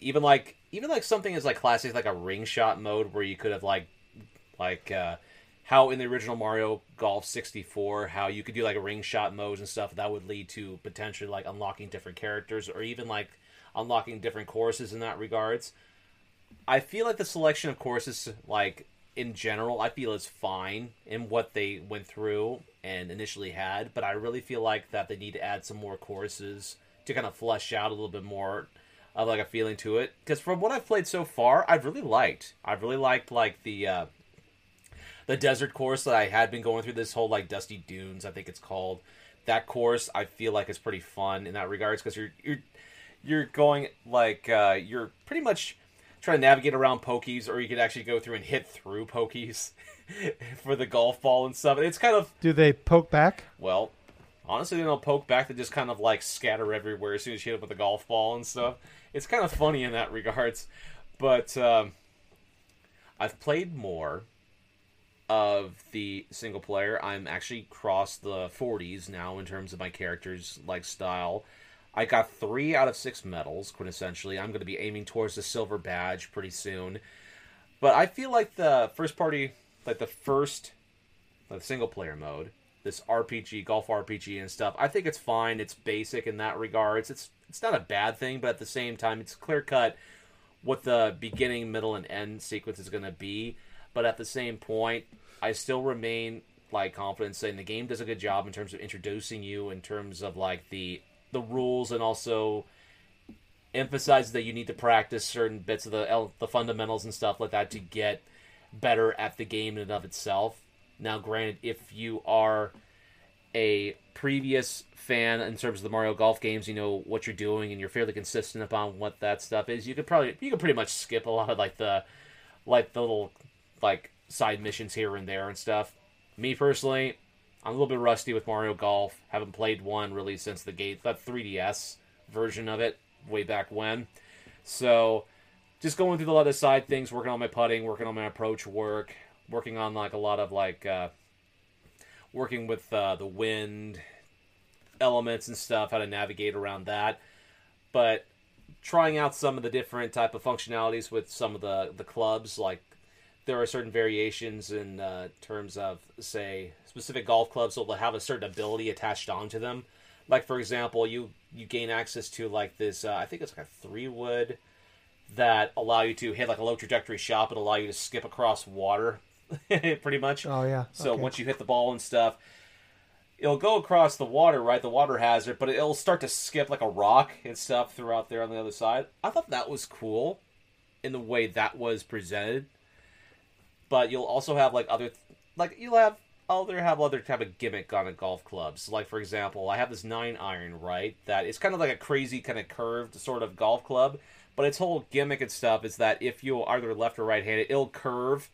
Even like even like something as like classic like a ring shot mode where you could have like like uh how in the original Mario Golf 64 how you could do like a ring shot modes and stuff that would lead to potentially like unlocking different characters or even like unlocking different courses in that regards. I feel like the selection of courses like in general I feel is fine in what they went through and initially had, but I really feel like that they need to add some more courses to kind of flesh out a little bit more of like a feeling to it because from what I've played so far, I've really liked. I've really liked like the uh, the desert course that I had been going through this whole like Dusty Dunes, I think it's called. That course I feel like is pretty fun in that regards because you're you're you're going like uh, you're pretty much trying to navigate around Pokeys, or you could actually go through and hit through Pokeys for the golf ball and stuff. It's kind of Do they poke back? well, honestly, they don't poke back. They just kind of like scatter everywhere as soon as you hit them with a golf ball and stuff. It's kind of funny in that regards. But um, I've played more of the single player. I'm actually crossed the 40s now in terms of my character's like style. I got three out of six medals, quintessentially. I'm going to be aiming towards the silver badge pretty soon. But I feel like the first party, like the first, the single player mode, this RPG, golf RPG and stuff. I think it's fine. It's basic in that regards. It's it's not a bad thing, but at the same time, it's clear cut what the beginning, middle, and end sequence is going to be. But at the same point, I still remain like confident saying the game does a good job in terms of introducing you in terms of like the the rules and also emphasizes that you need to practice certain bits of the the fundamentals and stuff like that to get better at the game in and of itself. Now, granted, if you are a previous fan in terms of the Mario Golf games, you know what you're doing and you're fairly consistent upon what that stuff is. You could probably you could pretty much skip a lot of like the like the little like side missions here and there and stuff. Me personally, I'm a little bit rusty with Mario Golf. Haven't played one really since the gate that 3DS version of it way back when. So just going through a lot of side things, working on my putting, working on my approach work, working on like a lot of like uh, working with uh, the wind elements and stuff, how to navigate around that. But trying out some of the different type of functionalities with some of the the clubs, like there are certain variations in uh, terms of say specific golf clubs that will have a certain ability attached onto them. Like for example, you you gain access to like this. Uh, I think it's like a three wood that allow you to hit like a low trajectory shot, but allow you to skip across water, pretty much. Oh yeah. So okay. once you hit the ball and stuff, it'll go across the water, right? The water hazard, but it'll start to skip like a rock and stuff throughout there on the other side. I thought that was cool in the way that was presented. But you'll also have like other, like you'll have other have other type of gimmick on a golf clubs. Like for example, I have this nine iron, right? That is kind of like a crazy kind of curved sort of golf club. But its whole gimmick and stuff is that if you are either left or right handed, it'll curve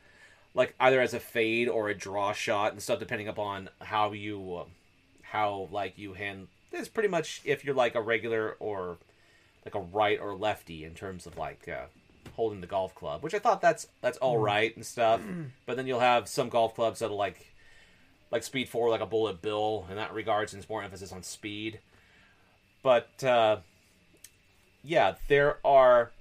like either as a fade or a draw shot and stuff, depending upon how you, uh, how like you hand. It's pretty much if you're like a regular or like a right or lefty in terms of like uh, holding the golf club, which I thought that's that's all right and stuff. But then you'll have some golf clubs that'll like like speed four, like a bullet bill in that regards, and it's more emphasis on speed. But uh, yeah, there are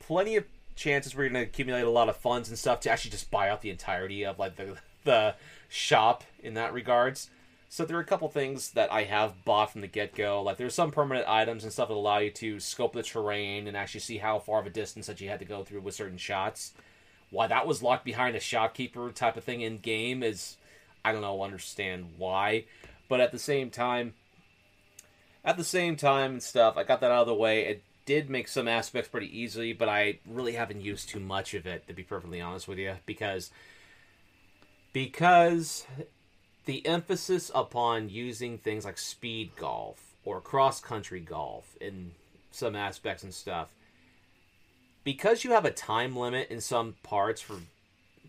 plenty of chances where you're going to accumulate a lot of funds and stuff to actually just buy out the entirety of like the the shop in that regards. So there are a couple things that I have bought from the get go. Like there's some permanent items and stuff that allow you to scope the terrain and actually see how far of a distance that you had to go through with certain shots. Why that was locked behind a shopkeeper type of thing in game is I don't know understand why. But at the same time at the same time and stuff, I got that out of the way. It did make some aspects pretty easily, but I really haven't used too much of it to be perfectly honest with you because because the emphasis upon using things like speed golf or cross country golf in some aspects and stuff because you have a time limit in some parts for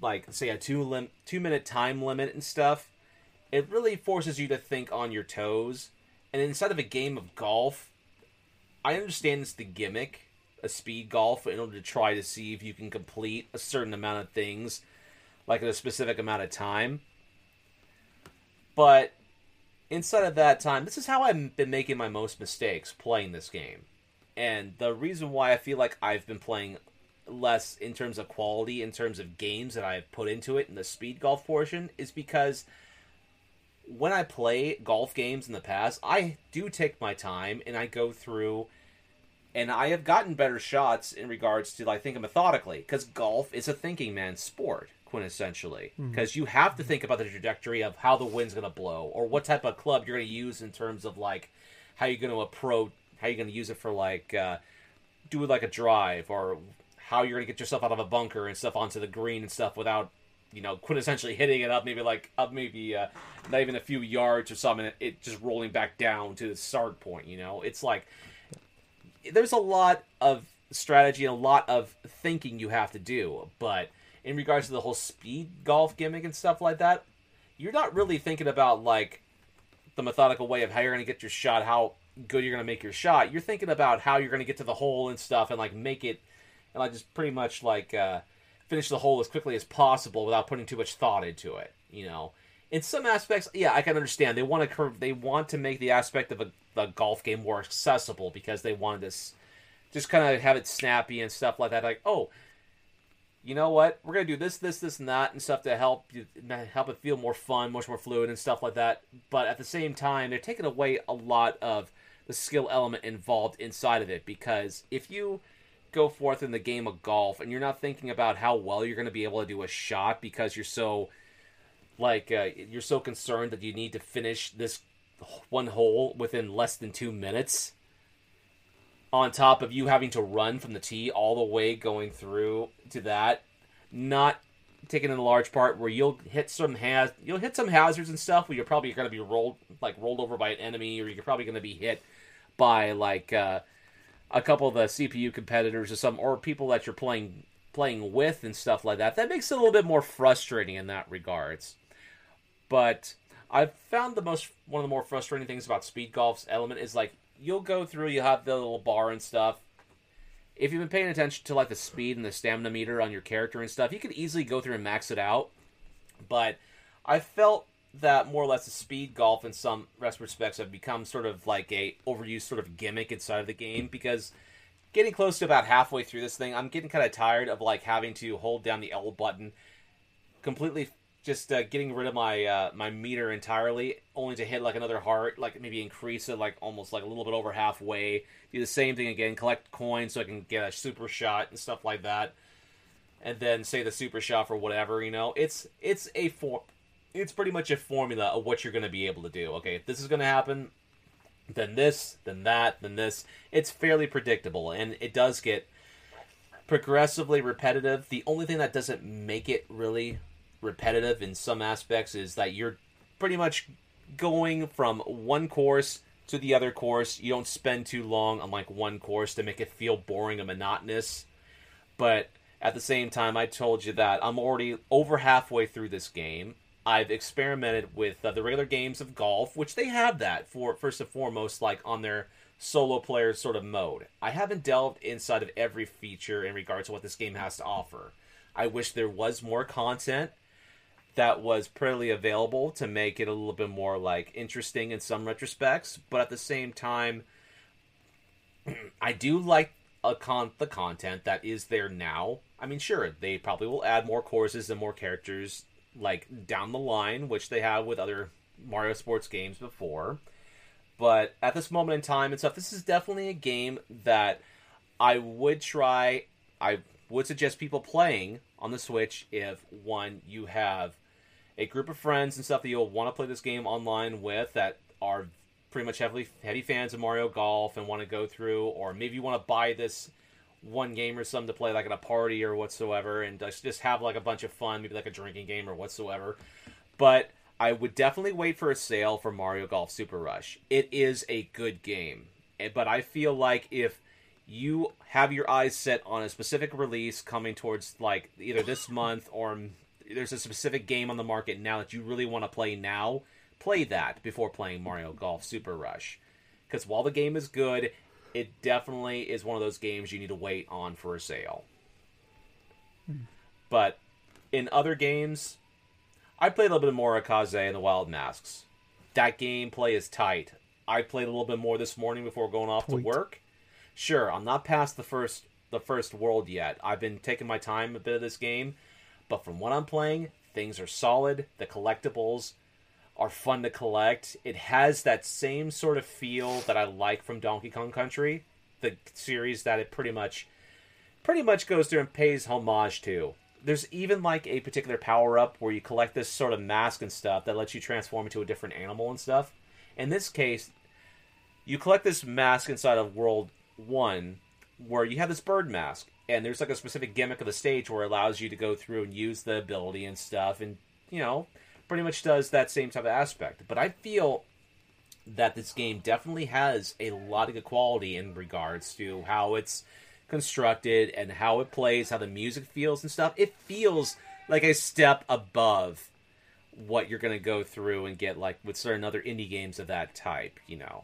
like say a two lim- 2 minute time limit and stuff it really forces you to think on your toes. And instead of a game of golf i understand it's the gimmick a speed golf in order to try to see if you can complete a certain amount of things like in a specific amount of time but inside of that time, this is how I've been making my most mistakes playing this game. And the reason why I feel like I've been playing less in terms of quality, in terms of games that I've put into it in the speed golf portion, is because when I play golf games in the past, I do take my time and I go through and I have gotten better shots in regards to like thinking methodically because golf is a thinking man's sport quintessentially because you have to think about the trajectory of how the wind's going to blow or what type of club you're going to use in terms of like how you're going to approach how you're going to use it for like uh, do like a drive or how you're going to get yourself out of a bunker and stuff onto the green and stuff without you know quintessentially hitting it up maybe like up maybe uh, not even a few yards or something it just rolling back down to the start point you know? It's like there's a lot of strategy and a lot of thinking you have to do but in regards to the whole speed golf gimmick and stuff like that you're not really thinking about like the methodical way of how you're going to get your shot how good you're going to make your shot. You're thinking about how you're going to get to the hole and stuff and like make it and like just pretty much like uh, finish the hole as quickly as possible without putting too much thought into it you know? In some aspects yeah i can understand. They want to curve they want to make the aspect of a, a golf game more accessible because they wanted this just kind of have it snappy and stuff like that. Like oh you know what? We're gonna do this this this and that and stuff to help you help it feel more fun much more fluid and stuff like that. But at the same time they're taking away a lot of the skill element involved inside of it because if you go forth in the game of golf and you're not thinking about how well you're going to be able to do a shot because you're so like uh, you're so concerned that you need to finish this one hole within less than two minutes on top of you having to run from the tee all the way going through to that not taking in a large part where you'll hit some haz- you'll hit some hazards and stuff where you're probably going to be rolled like rolled over by an enemy or you're probably going to be hit by like uh, a couple of the CPU competitors or some or people that you're playing playing with and stuff like that. That makes it a little bit more frustrating in that regards. But I've found the most one of the more frustrating things about speed golf's element is like you'll go through, you have the little bar and stuff. If you've been paying attention to like the speed and the stamina meter on your character and stuff, you could easily go through and max it out. But I felt that more or less the speed golf in some respects have become sort of like a overused sort of gimmick inside of the game because getting close to about halfway through this thing, I'm getting kind of tired of like having to hold down the L button completely just uh, getting rid of my uh, my meter entirely, only to hit like another heart, like maybe increase it like almost like a little bit over halfway. Do the same thing again, collect coins so I can get a super shot and stuff like that, and then say the super shot for whatever you know. It's it's a for it's pretty much a formula of what you're going to be able to do. Okay, if this is going to happen, then this, then that, then this. It's fairly predictable, and it does get progressively repetitive. The only thing that doesn't make it really repetitive in some aspects is that you're pretty much going from one course to the other course. You don't spend too long on like one course to make it feel boring and monotonous. But At the same time, I told you that I'm already over halfway through this game. I've experimented with uh, the regular games of golf, which they have that for first and foremost, like on their solo player sort of mode. I haven't delved inside of every feature in regards to what this game has to offer. I wish there was more content that was readily available to make it a little bit more like interesting in some retrospects, but at the same time, I do like con the content that is there now. I mean, sure, they probably will add more courses and more characters like down the line, which they have with other Mario sports games before. But at this moment in time and stuff, this is definitely a game that I would try. I would suggest people playing on the Switch if one you have a group of friends and stuff that you'll want to play this game online with that are pretty much heavily heavy fans of Mario Golf and want to go through, or maybe you want to buy this one game or something to play like at a party or whatsoever, and just have like a bunch of fun, maybe like a drinking game or whatsoever. But I would definitely wait for a sale for Mario Golf Super Rush. It is a good game, Eh, but I feel like if you have your eyes set on a specific release coming towards like either this month or there's a specific game on the market now that you really want to play now, play that before playing Mario Golf Super Rush. Because while the game is good, it definitely is one of those games you need to wait on for a sale. Hmm. But in other games, I played a little bit more a Kaze and the Wild Masks. That gameplay is tight. I played a little bit more this morning before going off Point. to work. Sure, I'm not past the first the first world yet. I've been taking my time a bit of this game, but from what I'm playing, things are solid. The collectibles are fun to collect. It has that same sort of feel that I like from Donkey Kong Country, the series that it pretty much pretty much goes through and pays homage to. There's even like a particular power up where you collect this sort of mask and stuff that lets you transform into a different animal and stuff. In this case, you collect this mask inside of World 1 where you have this bird mask and there's like a specific gimmick of the stage where it allows you to go through and use the ability and stuff and you know pretty much does that same type of aspect but i feel that this game definitely has a lot of good quality in regards to how it's constructed and how it plays how the music feels and stuff it feels like a step above what you're going to go through and get like with certain other indie games of that type you know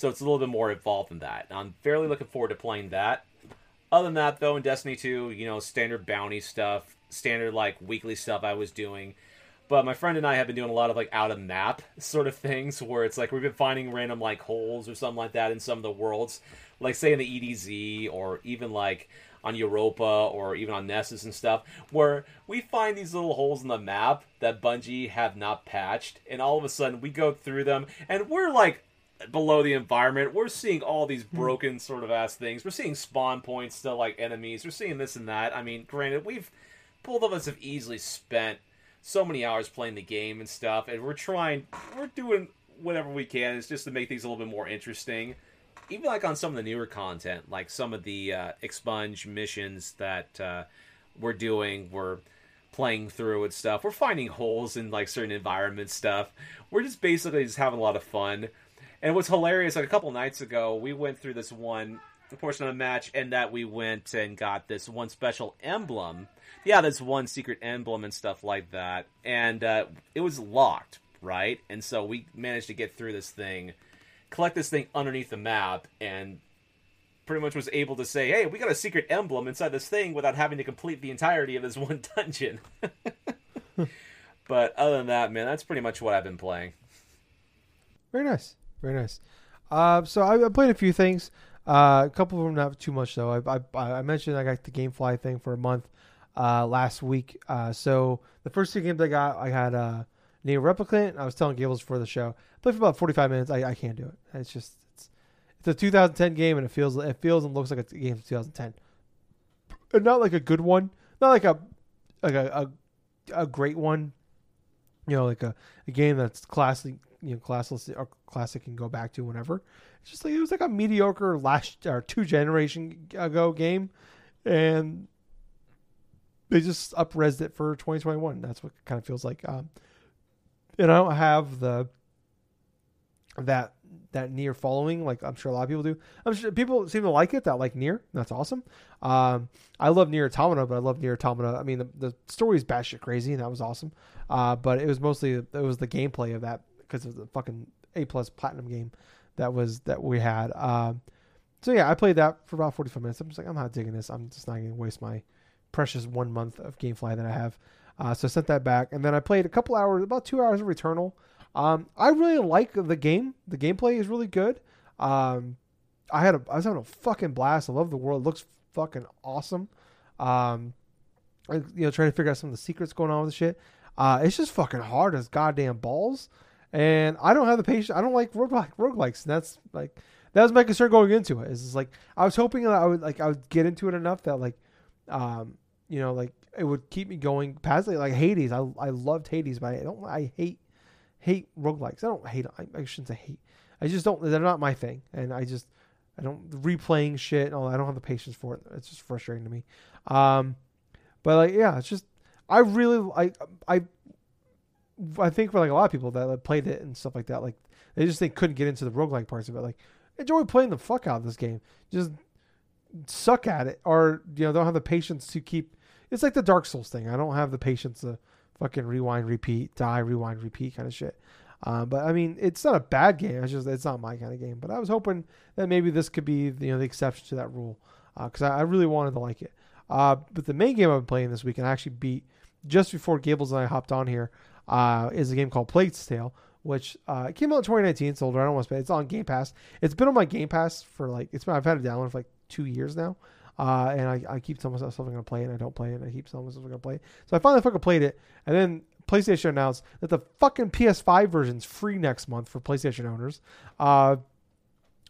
so it's a little bit more involved than that. I'm fairly looking forward to playing that. Other than that, though, in Destiny 2, you know, standard bounty stuff, standard like weekly stuff I was doing. But my friend and I have been doing a lot of like out of map sort of things where it's like we've been finding random like holes or something like that in some of the worlds, like say in the EDZ or even like on Europa or even on Nessus and stuff, where we find these little holes in the map that Bungie have not patched, and all of a sudden we go through them and we're like below the environment. We're seeing all these broken sort of ass things. We're seeing spawn points still like enemies. We're seeing this and that. I mean, granted, we've both of us have easily spent so many hours playing the game and stuff, and we're trying, we're doing whatever we can. It's just to make things a little bit more interesting. Even like on some of the newer content, like some of the uh, expunge missions that uh, we're doing, we're playing through and stuff. We're finding holes in like certain environment stuff. We're just basically just having a lot of fun. And what's hilarious, like a couple nights ago, we went through this one portion of the match, and that we went and got this one special emblem. Yeah, this one secret emblem and stuff like that, and uh, it was locked, right? And so we managed to get through this thing, collect this thing underneath the map, and pretty much was able to say, "Hey, we got a secret emblem inside this thing," without having to complete the entirety of this one dungeon. but other than that, man, that's pretty much what I've been playing. Very nice. Very nice. Uh, so I, I played a few things. Uh, a couple of them not too much though. I, I, I mentioned I got the GameFly thing for a month uh, last week. Uh, so the first two games I got, I had uh, NieR Replicant. I was telling Gables for the show. I played for about forty five minutes. I, I can't do it. It's just it's it's a 2010 game and it feels it feels and looks like a game from 2010. And not like a good one. Not like a like a a, a great one. You know, like a, a game that's classic you know classless or classic can go back to whenever. It's just like it was like a mediocre last or two generation ago game, and they just upresed it for 2021. That's what kind of feels like. Um, and I don't have the that that NieR following. Like I'm sure a lot of people do. I'm sure people seem to like it that like NieR. That's awesome. Um, I love NieR Automata, but I love NieR Automata. I mean, the, the story is batshit crazy, and that was awesome. Uh, but it was mostly it was the gameplay of that because of the fucking A plus platinum game that was that we had. Um, so yeah, I played that for about 45 minutes. I'm just like, I'm not digging this. I'm just not going to waste my precious one month of GameFly that I have. Uh, so I sent that back, and then I played a couple hours, about two hours of Returnal. Um, I really like the game. The gameplay is really good. Um, I had a, I was having a fucking blast. I love the world. It looks fucking awesome. Um, I, you know, trying to figure out some of the secrets going on with the shit. Uh, it's just fucking hard as goddamn balls. And I don't have the patience. I don't like roguelike, roguelikes. And that's like, that was my concern going into it. Is like, I was hoping that I would like, I would get into it enough that like, um, you know, like it would keep me going past like, like Hades. I, I loved Hades, but I don't, I hate, hate roguelikes. I don't hate, I, I shouldn't say hate. I just don't, they're not my thing. And I just, I don't replaying shit. And all, I don't have the patience for it. It's just frustrating to me. Um, but like, yeah, it's just, I really, I, I, I think for like a lot of people that played it and stuff like that, like they just they couldn't get into the roguelike parts of it. Like enjoy playing the fuck out of this game. Just suck at it or you know don't have the patience to keep it's like the Dark Souls thing. I don't have the patience to fucking rewind, repeat, die, rewind, repeat kind of shit. Um, but I mean, it's not a bad game. It's just it's not my kind of game. But I was hoping that maybe this could be you know the exception to that rule because uh, I, I, really wanted to like it. Uh, but the main game I've been playing this week and I actually beat just before Gables and I hopped on here uh, is a game called Plague's Tale, which uh, came out in 2019. It's older. I don't want to say it's on Game Pass. It's been on my Game Pass for like it's been I've had it downloaded for like two years now. Uh, and I, I keep telling myself I'm gonna play it, and I don't play it. And I keep telling myself I'm gonna play it. So I finally fucking played it, and then PlayStation announced that the fucking PS5 version is free next month for PlayStation owners. Uh,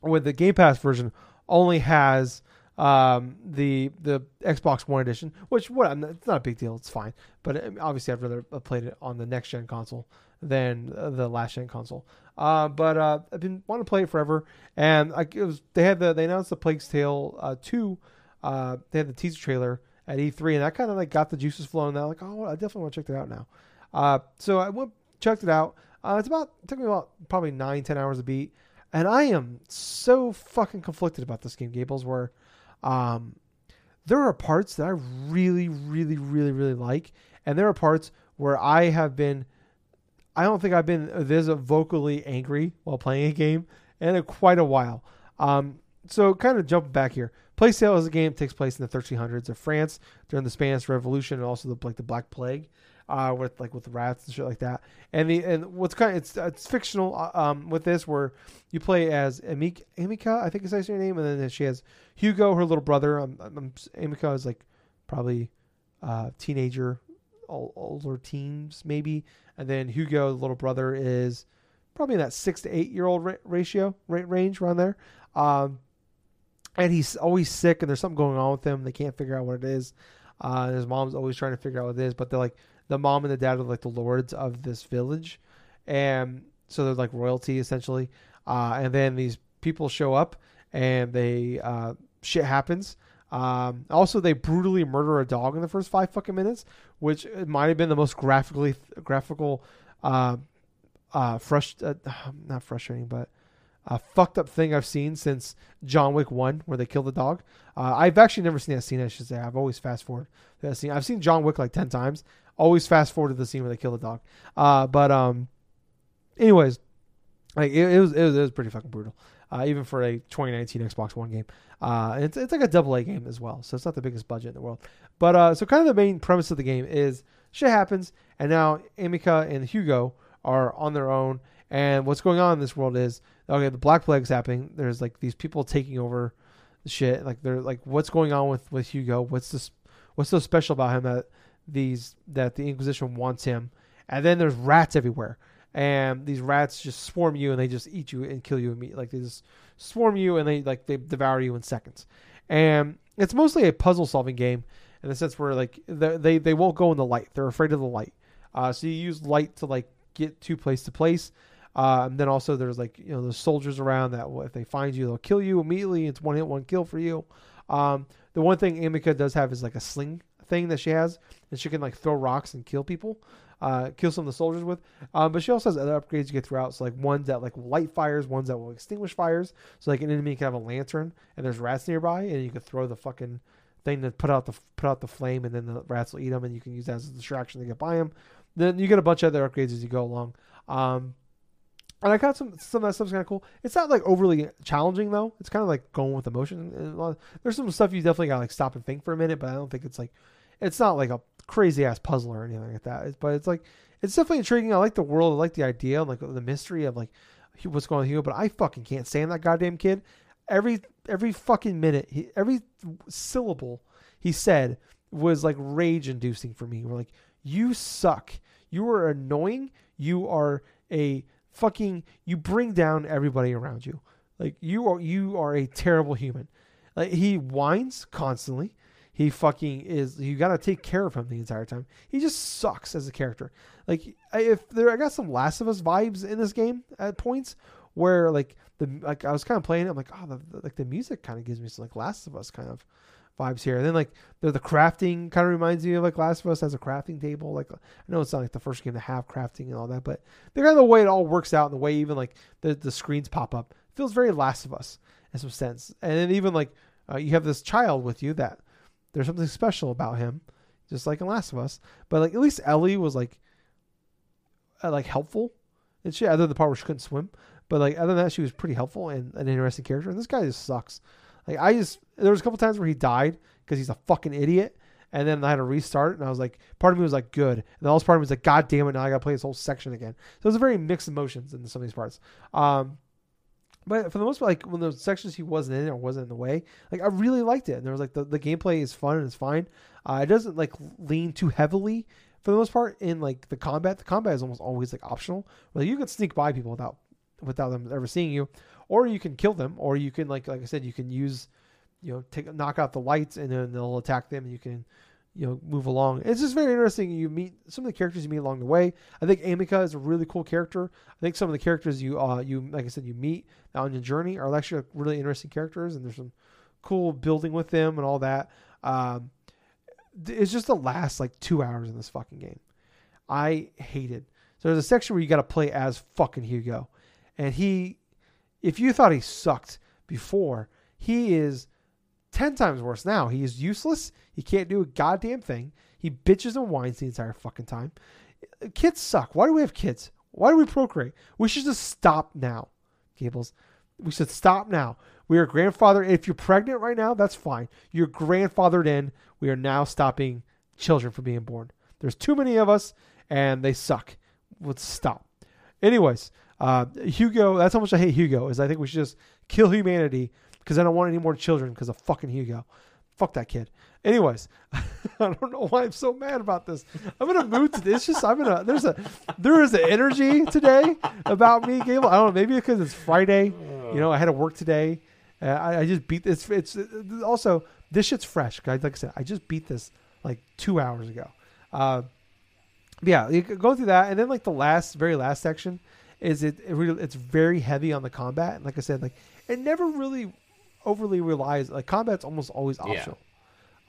with the Game Pass version only has um, the the Xbox One edition, which what it's not a big deal, it's fine. But um, obviously, I'd rather have played it on the next gen console than the last gen console. Uh, but uh, I've been wanting to play it forever, and I, it was they had the they announced the Plague's Tale uh, two uh, they had the teaser trailer at E3, and that kind of like got the juices flowing. Now, like, oh, I definitely want to check that out now. Uh, so I went checked it out. Uh, it's about it took me about probably nine ten hours to beat, and I am so fucking conflicted about this game, Gables. Where um, there are parts that I really, really, really, really like, and there are parts where I have been. I don't think I've been this vocally angry while playing a game in quite a while. Um, so kind of jumping back here. Plague's Tale is a game that takes place in the 1300s of France during the Spanish Revolution and also the like the Black Plague, uh, with like with rats and shit like that. And the and what's kind of it's it's fictional uh, um with this where you play as Amika, Amika I think is her name, and then she has Hugo, her little brother. Um, um Amika is like probably uh teenager, older teens maybe, and then Hugo, the little brother, is probably in that six to eight year old ra- ratio range around there. Um, and he's always sick, and there's something going on with him. They can't figure out what it is. Uh, his mom's always trying to figure out what it is, but they're like the mom and the dad are like the lords of this village, and so they're like royalty essentially. Uh, and then these people show up, and they uh, shit happens. Um, also, they brutally murder a dog in the first five fucking minutes, which might have been the most graphically graphical, uh, uh, frust- uh, not frustrating, but uh, fucked up thing I've seen since John Wick One, where they kill the dog. Uh, I've actually never seen that scene. I should say I've always fast forward that scene. I've seen John Wick like ten times. Always fast forward to the scene where they kill the dog. Uh, but um, anyways, like it, it, was, it was it was pretty fucking brutal. Uh, even for a 2019 Xbox One game, uh, it's it's like a double A game as well, so it's not the biggest budget in the world. But uh, so kind of the main premise of the game is shit happens, and now Amika and Hugo are on their own, and what's going on in this world is okay, the Black Plague's happening. There's like these people taking over shit. Like they're like, what's going on with with Hugo? What's this? What's so special about him that these that the Inquisition wants him? And then there's rats everywhere, and these rats just swarm you and they just eat you and kill you immediately. Like they just swarm you and they like they devour you in seconds. And it's mostly a puzzle solving game in the sense where like they they won't go in the light. They're afraid of the light. Uh, so you use light to like get to place to place. Uh, and then also there's like you know the soldiers around that if they find you they'll kill you immediately. It's one hit one kill for you. Um, the one thing Amika does have is like a sling thing that she has, and she can like throw rocks and kill people. uh, kill some of the soldiers with. Um, but she also has other upgrades you get throughout. So like ones that like light fires, ones that will extinguish fires. So like an enemy can have a lantern and there's rats nearby, and you can throw the fucking thing to put out the put out the flame, and then the rats will eat them, and you can use that as a distraction to get by them. Then you get a bunch of other upgrades as you go along. Um, and I got some some of that stuff's kind of cool. It's not like overly challenging though. It's kind of like going with emotion. There's some stuff you definitely got to like stop and think for a minute, but I don't think it's like it's not like a crazy ass puzzle or anything like that. But it's like it's definitely intriguing. I like the world. I like the idea, like the mystery of like what's going on here. But I fucking can't stand that goddamn kid. Every every fucking minute, he, every syllable he said was like rage inducing for me. We're like, you suck. You are annoying. You are a fucking. You bring down everybody around you. Like you are you are a terrible human. Like he whines constantly. He fucking is. You got to take care of him the entire time. He just sucks as a character. Like if there, I got some Last of Us vibes in this game at points where like the like I was kind of playing. it, I'm like, oh, the, the- like the music kind of gives me some like Last of Us kind of vibes here. And then like the the crafting kind of reminds me of like Last of Us has a crafting table. Like I know it's not like the first game to have crafting and all that, but the kind of the way it all works out and the way even like the the screens pop up feels very Last of Us in some sense. And then even like uh, you have this child with you that there's something special about him, just like in Last of Us. But like at least Ellie was like uh, like helpful and she other than the part where she couldn't swim. But like other than that, she was pretty helpful and an interesting character. And this guy just sucks. Like I just there was a couple times where he died because he's a fucking idiot. And then I had to restart, and I was like, part of me was like, good, and the other part of me was like, god damn it, now I gotta play this whole section again. So it was a very mixed emotions in some of these parts. Um, but for the most part, like when those sections he wasn't in or wasn't in the way, like I really liked it. And there was like the, the gameplay is fun and it's fine. Uh, it doesn't like lean too heavily for the most part in like the combat. The combat is almost always like optional. Like you can sneak by people without without them ever seeing you, or you can kill them, or you can like like I said, you can use you know take knock out the lights and then they'll attack them. And you can you know move along. It's just very interesting. You meet some of the characters you meet along the way. I think Amicia is a really cool character. I think some of the characters you uh you like I said you meet on your journey are actually really interesting characters, and there's some cool building with them and all that. Um, it's just the last like two hours in this fucking game. I hated. So there's a section where you got to play as fucking Hugo, and he, if you thought he sucked before, he is ten times worse now. He is useless. He can't do a goddamn thing. He bitches and whines the entire fucking time. Kids suck. Why do we have kids? Why do we procreate? We should just stop now, Gables. We should stop now. We are grandfather. If you're pregnant right now, that's fine. You're grandfathered in. We are now stopping children from being born. There's too many of us, and they suck. Let's stop. Anyways, uh, Hugo. That's how much I hate Hugo. Is I think we should just kill humanity because I don't want any more children because of fucking Hugo. Fuck that kid. Anyways, I don't know why I'm so mad about this. I'm in a mood today. It's just I'm in a there's a there is an energy today about me, Gable. I don't know. Maybe because it's Friday. You know, I had to work today. Uh, I, I just beat this. It's also this shit's fresh, guys. Like I said, I just beat this like two hours ago. Uh, yeah, you could go through that, and then like the last, very last section is it, it really, it's very heavy on the combat. And like I said, like it never really overly relies like combat's almost always Yeah.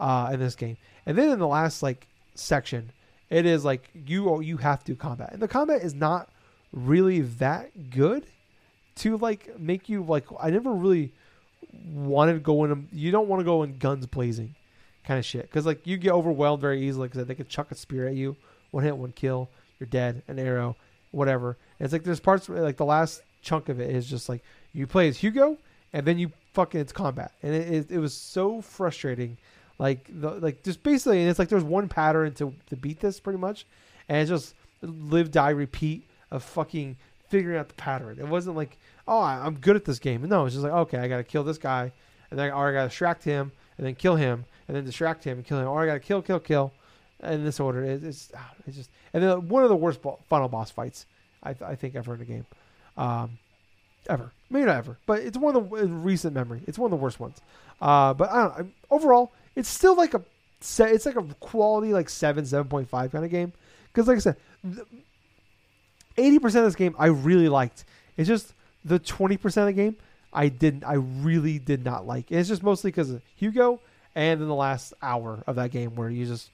Uh, in this game. And then in the last like section, it is like you you have to combat, and the combat is not really that good to like make you like. I never really wanted to go in. You don't want to go in guns blazing, kind of shit, because like you get overwhelmed very easily. Because they could chuck a spear at you, one hit, one kill, you're dead, an arrow, whatever. And it's like there's parts where, like the last chunk of it is just like you play as Hugo, and then you fucking it's combat, and it it, it was so frustrating. Like the like just basically, and it's like there's one pattern to to beat this pretty much, and it's just live die repeat of fucking figuring out the pattern. It wasn't like oh I- I'm good at this game. No, it's just like okay I gotta kill this guy, and then or I gotta distract him, and then kill him, and then distract him and kill him, or I gotta kill kill kill, in this order. It, it's ah, it's just and then one of the worst bo- final boss fights I, th- I think ever in a game, um, ever maybe not ever, but it's one of the recent memory. It's one of the worst ones. Uh, but I don't know. Overall, it's still like a it's like a quality like seven seven point five kind of game because like I said, eighty percent of this game I really liked. It's just the twenty percent of the game I didn't. I really did not like. And it's just mostly because of Hugo and in the last hour of that game where you just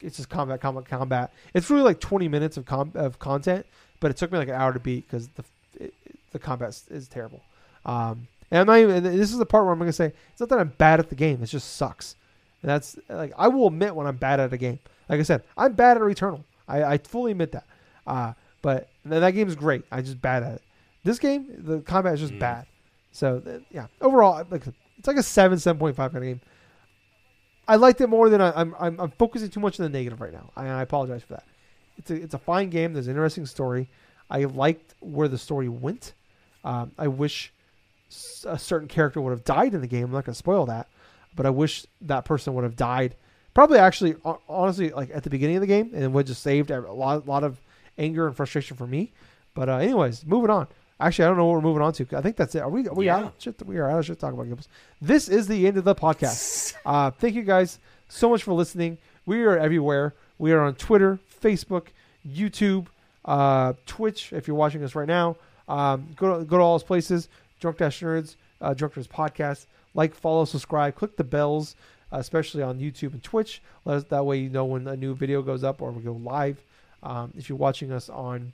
it's just combat, combat, combat. It's really like 20 minutes of com- of content, but it took me like an hour to beat because the it, the combat is, is terrible. Um, and I'm not even. This is the part where I'm gonna say it's not that I'm bad at the game. It just sucks. And that's like I will admit when I'm bad at a game. Like I said, I'm bad at Returnal. I, I fully admit that. Uh, but th- that game is great. I'm just bad at it. This game, the combat is just Mm. bad. So th- yeah, overall, like it's like a seven, seven point five kind of game. I liked it more than I, I'm, I'm. I'm focusing too much on the negative right now. I, I apologize for that. It's a it's a fine game. There's an interesting story. I liked where the story went. Um, I wish a certain character would have died in the game. I'm not going to spoil that, but I wish that person would have died. Probably actually, honestly, like at the beginning of the game, and would just saved a lot, lot of anger and frustration for me. But uh, anyways, moving on. Actually, I don't know what we're moving on to. I think that's it. Are we? Are we Yeah. out? Shit, we are out of shit talking about games. This is the end of the podcast. Uh, thank you guys so much for listening. We are everywhere. We are on Twitter, Facebook, YouTube, uh, Twitch. If you're watching us right now, um, go to, go to all those places. Drunk Dash Nerds, uh, Drunk Nerds Podcast. Like, follow, subscribe, click the bells, especially on YouTube and Twitch. Us, that way you know when a new video goes up or we go live. Um, if you're watching us on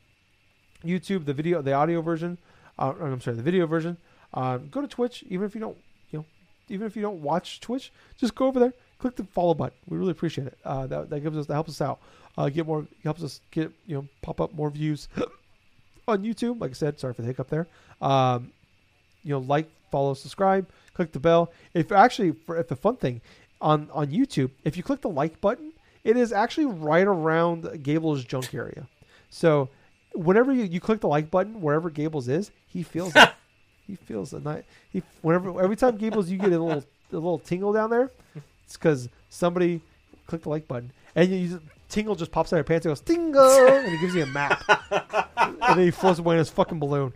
YouTube, the video, the audio version, uh, I'm sorry, the video version, um, go to Twitch. Even if you don't, you know, even if you don't watch Twitch, just go over there, click the follow button. We really appreciate it. Uh, that, that gives us that helps us out. Uh, get more helps us get you know pop up more views on YouTube. Like I said, sorry for the hiccup there. Um, you know, like, follow, subscribe, click the bell. If actually, for if the fun thing on on YouTube, if you click the like button, it is actually right around Gable's junk area. So whenever you, you click the like button, wherever Gables is, he feels it. he feels a night. He whenever every time Gables you get a little a little tingle down there, it's because somebody clicked the like button and you, you tingle just pops out of your pants and goes tingle and he gives you a map and then he floats away in his fucking balloon.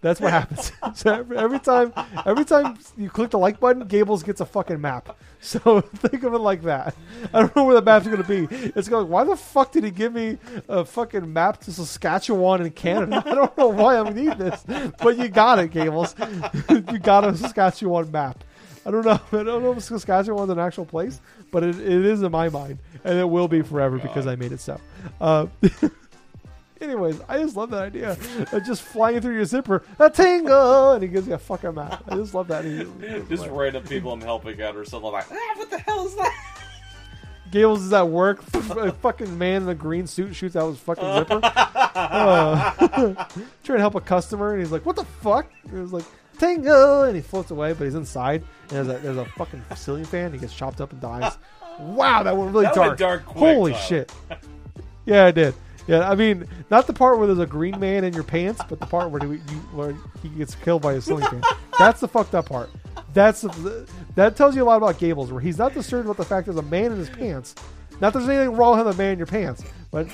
That's what happens. so every, time, every time you click the like button, Gables gets a fucking map. So think of it like that. I don't know where the map's going to be. It's going. Why the fuck did he give me a fucking map to Saskatchewan in Canada? I don't know why I need this, but you got it, Gables. you got a Saskatchewan map. I don't know. I don't know if Saskatchewan's an actual place, but it, it is in my mind, and it will be forever because I made it so. Uh, anyways, I just love that idea of just flying through your zipper, a tingle, and he gives you a fucking map. I just love that. He- Just random people I'm helping out or something like, ah, what the hell is that? Gables is at work. A fucking man in a green suit shoots out his fucking zipper. Uh, trying to help a customer, and he's like, "What the fuck?" And he's like, "Tango!" And he floats away, but he's inside. And there's a there's a fucking ceiling fan. He gets chopped up and dies. Wow, that went really That dark. went dark quick, Holy Tyler. shit! Yeah, I did. Yeah, I mean, not the part where there's a green man in your pants, but the part where, he, you, where he gets killed by a ceiling fan. That's the fucked up part. That's the, that tells you a lot about Gables, where he's not disturbed about the fact there's a man in his pants. Not there's anything wrong with a man in your pants, but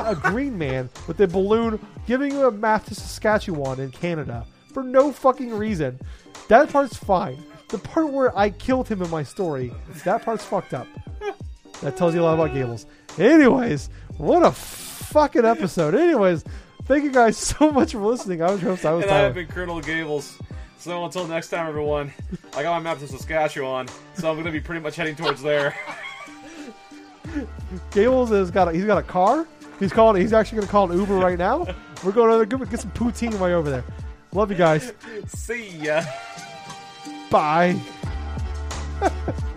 a green man with a balloon giving you a map to Saskatchewan in Canada for no fucking reason. That part's fine. The part where I killed him in my story, that part's fucked up. That tells you a lot about Gables. Anyways, what a fucking episode. Anyways, thank you guys so much for listening. I was your host. I was And I have been Colonel Gables. So until next time, everyone, I got my map to Saskatchewan, so I'm going to be pretty much heading towards there. Gables has got a, he's got a car. He's calling. He's actually going to call an Uber right now. We're going to get some poutine way over there. Love you guys. See ya. Bye.